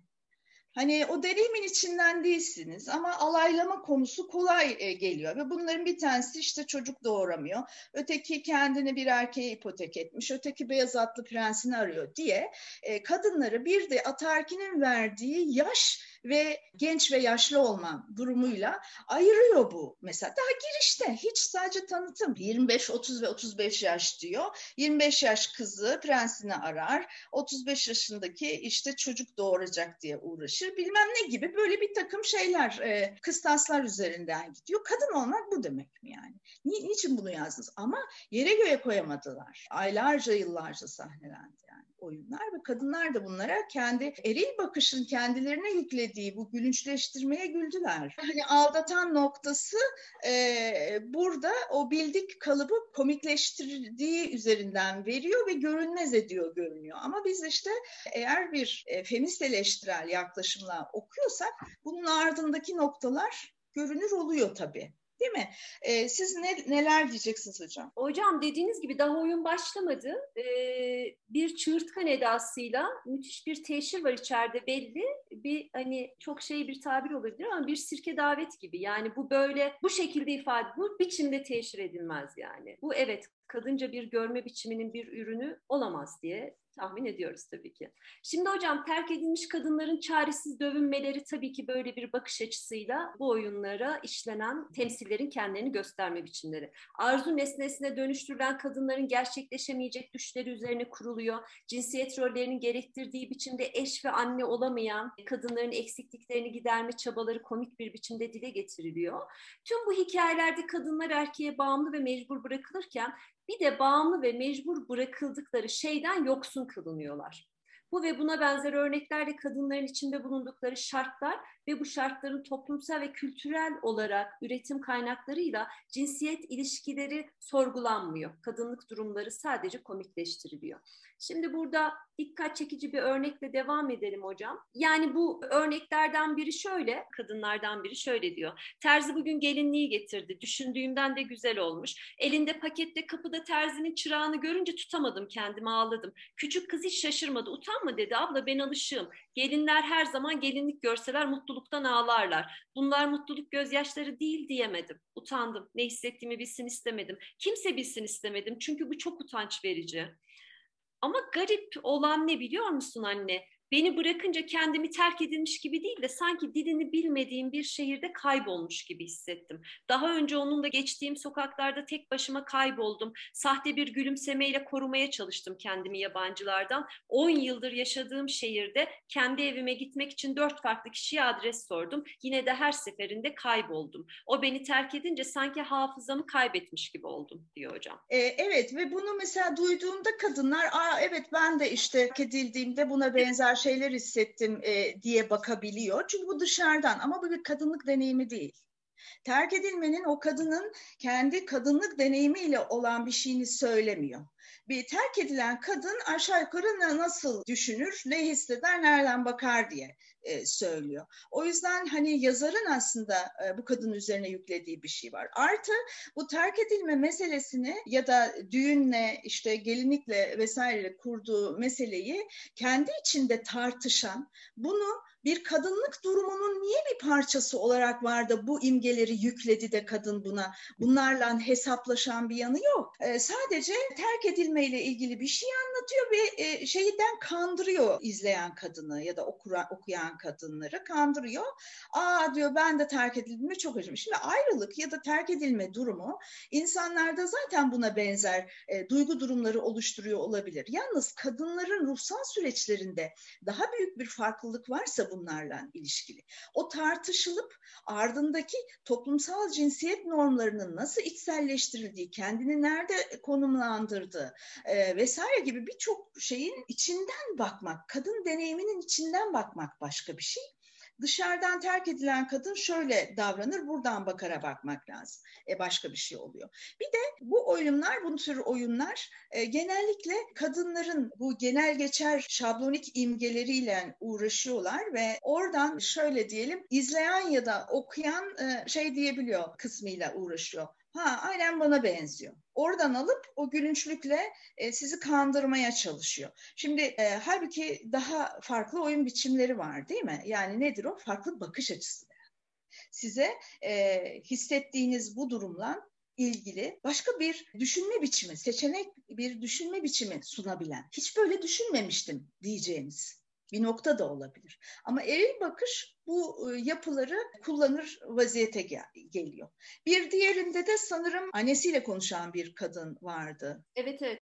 Hani o deneyimin içinden değilsiniz ama alaylama konusu kolay e, geliyor ve bunların bir tanesi işte çocuk doğuramıyor. Öteki kendini bir erkeğe ipotek etmiş, öteki beyaz atlı prensini arıyor diye e, kadınları bir de atarkinin verdiği yaş ve genç ve yaşlı olma durumuyla ayırıyor bu mesela. Daha girişte hiç sadece tanıtım 25, 30 ve 35 yaş diyor. 25 yaş kızı prensini arar. 35 yaşındaki işte çocuk doğuracak diye uğraşır. Bilmem ne gibi böyle bir takım şeyler e, kıstaslar üzerinden gidiyor. Kadın olmak bu demek mi yani? Ni, niçin bunu yazdınız? Ama yere göğe koyamadılar. Aylarca yıllarca sahnelendi yani oyunlar ve kadınlar da bunlara kendi eril bakışın kendilerine yüklediği bu gülünçleştirmeye güldüler. Hani aldatan noktası e, burada o bildik kalıbı komikleştirdiği üzerinden veriyor ve görünmez ediyor görünüyor. Ama biz işte eğer bir e, feminist eleştirel yaklaşımla okuyorsak bunun ardındaki noktalar görünür oluyor tabii. Değil mi? Ee, siz ne, neler diyeceksiniz hocam? Hocam dediğiniz gibi daha oyun başlamadı. Ee, bir çığırtkan edasıyla müthiş bir teşhir var içeride belli. Bir hani çok şey bir tabir olabilir ama bir sirke davet gibi. Yani bu böyle bu şekilde ifade, bu biçimde teşhir edilmez yani. Bu evet kadınca bir görme biçiminin bir ürünü olamaz diye tahmin ediyoruz tabii ki. Şimdi hocam terk edilmiş kadınların çaresiz dövünmeleri tabii ki böyle bir bakış açısıyla bu oyunlara işlenen temsillerin kendilerini gösterme biçimleri. Arzu nesnesine dönüştürülen kadınların gerçekleşemeyecek düşleri üzerine kuruluyor. Cinsiyet rollerinin gerektirdiği biçimde eş ve anne olamayan kadınların eksikliklerini giderme çabaları komik bir biçimde dile getiriliyor. Tüm bu hikayelerde kadınlar erkeğe bağımlı ve mecbur bırakılırken bir de bağımlı ve mecbur bırakıldıkları şeyden yoksun kılınıyorlar. Bu ve buna benzer örneklerle kadınların içinde bulundukları şartlar ve bu şartların toplumsal ve kültürel olarak üretim kaynaklarıyla cinsiyet ilişkileri sorgulanmıyor. Kadınlık durumları sadece komikleştiriliyor. Şimdi burada dikkat çekici bir örnekle devam edelim hocam. Yani bu örneklerden biri şöyle, kadınlardan biri şöyle diyor. Terzi bugün gelinliği getirdi. Düşündüğümden de güzel olmuş. Elinde pakette kapıda terzinin çırağını görünce tutamadım kendimi ağladım. Küçük kız hiç şaşırmadı. Utanma dedi abla ben alışığım. Gelinler her zaman gelinlik görseler mutluluktan ağlarlar. Bunlar mutluluk gözyaşları değil diyemedim. Utandım. Ne hissettiğimi bilsin istemedim. Kimse bilsin istemedim. Çünkü bu çok utanç verici. Ama garip olan ne biliyor musun anne? Beni bırakınca kendimi terk edilmiş gibi değil de sanki dilini bilmediğim bir şehirde kaybolmuş gibi hissettim. Daha önce onunla geçtiğim sokaklarda tek başıma kayboldum. Sahte bir gülümsemeyle korumaya çalıştım kendimi yabancılardan. 10 yıldır yaşadığım şehirde kendi evime gitmek için dört farklı kişiye adres sordum. Yine de her seferinde kayboldum. O beni terk edince sanki hafızamı kaybetmiş gibi oldum diyor hocam. Ee, evet ve bunu mesela duyduğunda kadınlar Aa, evet ben de işte edildiğimde buna benzer şeyler hissettim e, diye bakabiliyor. Çünkü bu dışarıdan ama bu bir kadınlık deneyimi değil. Terk edilmenin o kadının kendi kadınlık deneyimiyle olan bir şeyini söylemiyor. Bir terk edilen kadın aşağı yukarı nasıl düşünür, ne hisseder, nereden bakar diye e, söylüyor. O yüzden hani yazarın aslında e, bu kadın üzerine yüklediği bir şey var. Artı bu terk edilme meselesini ya da düğünle işte gelinlikle vesaire kurduğu meseleyi kendi içinde tartışan, bunu bir kadınlık durumunun niye bir parçası olarak var da bu imgeleri yükledi de kadın buna bunlarla hesaplaşan bir yanı yok. E, sadece terk edilmeyle ilgili bir şey anlatıyor ve e, şeyden kandırıyor izleyen kadını ya da okura, okuyan kadınları kandırıyor. Aa diyor ben de terk edildiğimde çok acımış. Şimdi ayrılık ya da terk edilme durumu insanlarda zaten buna benzer e, duygu durumları oluşturuyor olabilir. Yalnız kadınların ruhsal süreçlerinde daha büyük bir farklılık varsa bunlarla ilişkili. O tartışılıp ardındaki toplumsal cinsiyet normlarının nasıl içselleştirildiği, kendini nerede konumlandırdığı e, vesaire gibi birçok şeyin içinden bakmak, kadın deneyiminin içinden bakmak başka bir şey dışarıdan terk edilen kadın şöyle davranır, buradan bakara bakmak lazım. E başka bir şey oluyor. Bir de bu oyunlar, bu tür oyunlar e, genellikle kadınların bu genel geçer şablonik imgeleriyle uğraşıyorlar ve oradan şöyle diyelim izleyen ya da okuyan e, şey diyebiliyor kısmıyla uğraşıyor. Ha aynen bana benziyor. Oradan alıp o gülünçlükle e, sizi kandırmaya çalışıyor. Şimdi e, halbuki daha farklı oyun biçimleri var değil mi? Yani nedir o? Farklı bakış açısı. Size e, hissettiğiniz bu durumla ilgili başka bir düşünme biçimi, seçenek bir düşünme biçimi sunabilen, hiç böyle düşünmemiştim diyeceğiniz bir nokta da olabilir. Ama eril bakış bu ıı, yapıları kullanır vaziyete gel geliyor. Bir diğerinde de sanırım annesiyle konuşan bir kadın vardı. Evet evet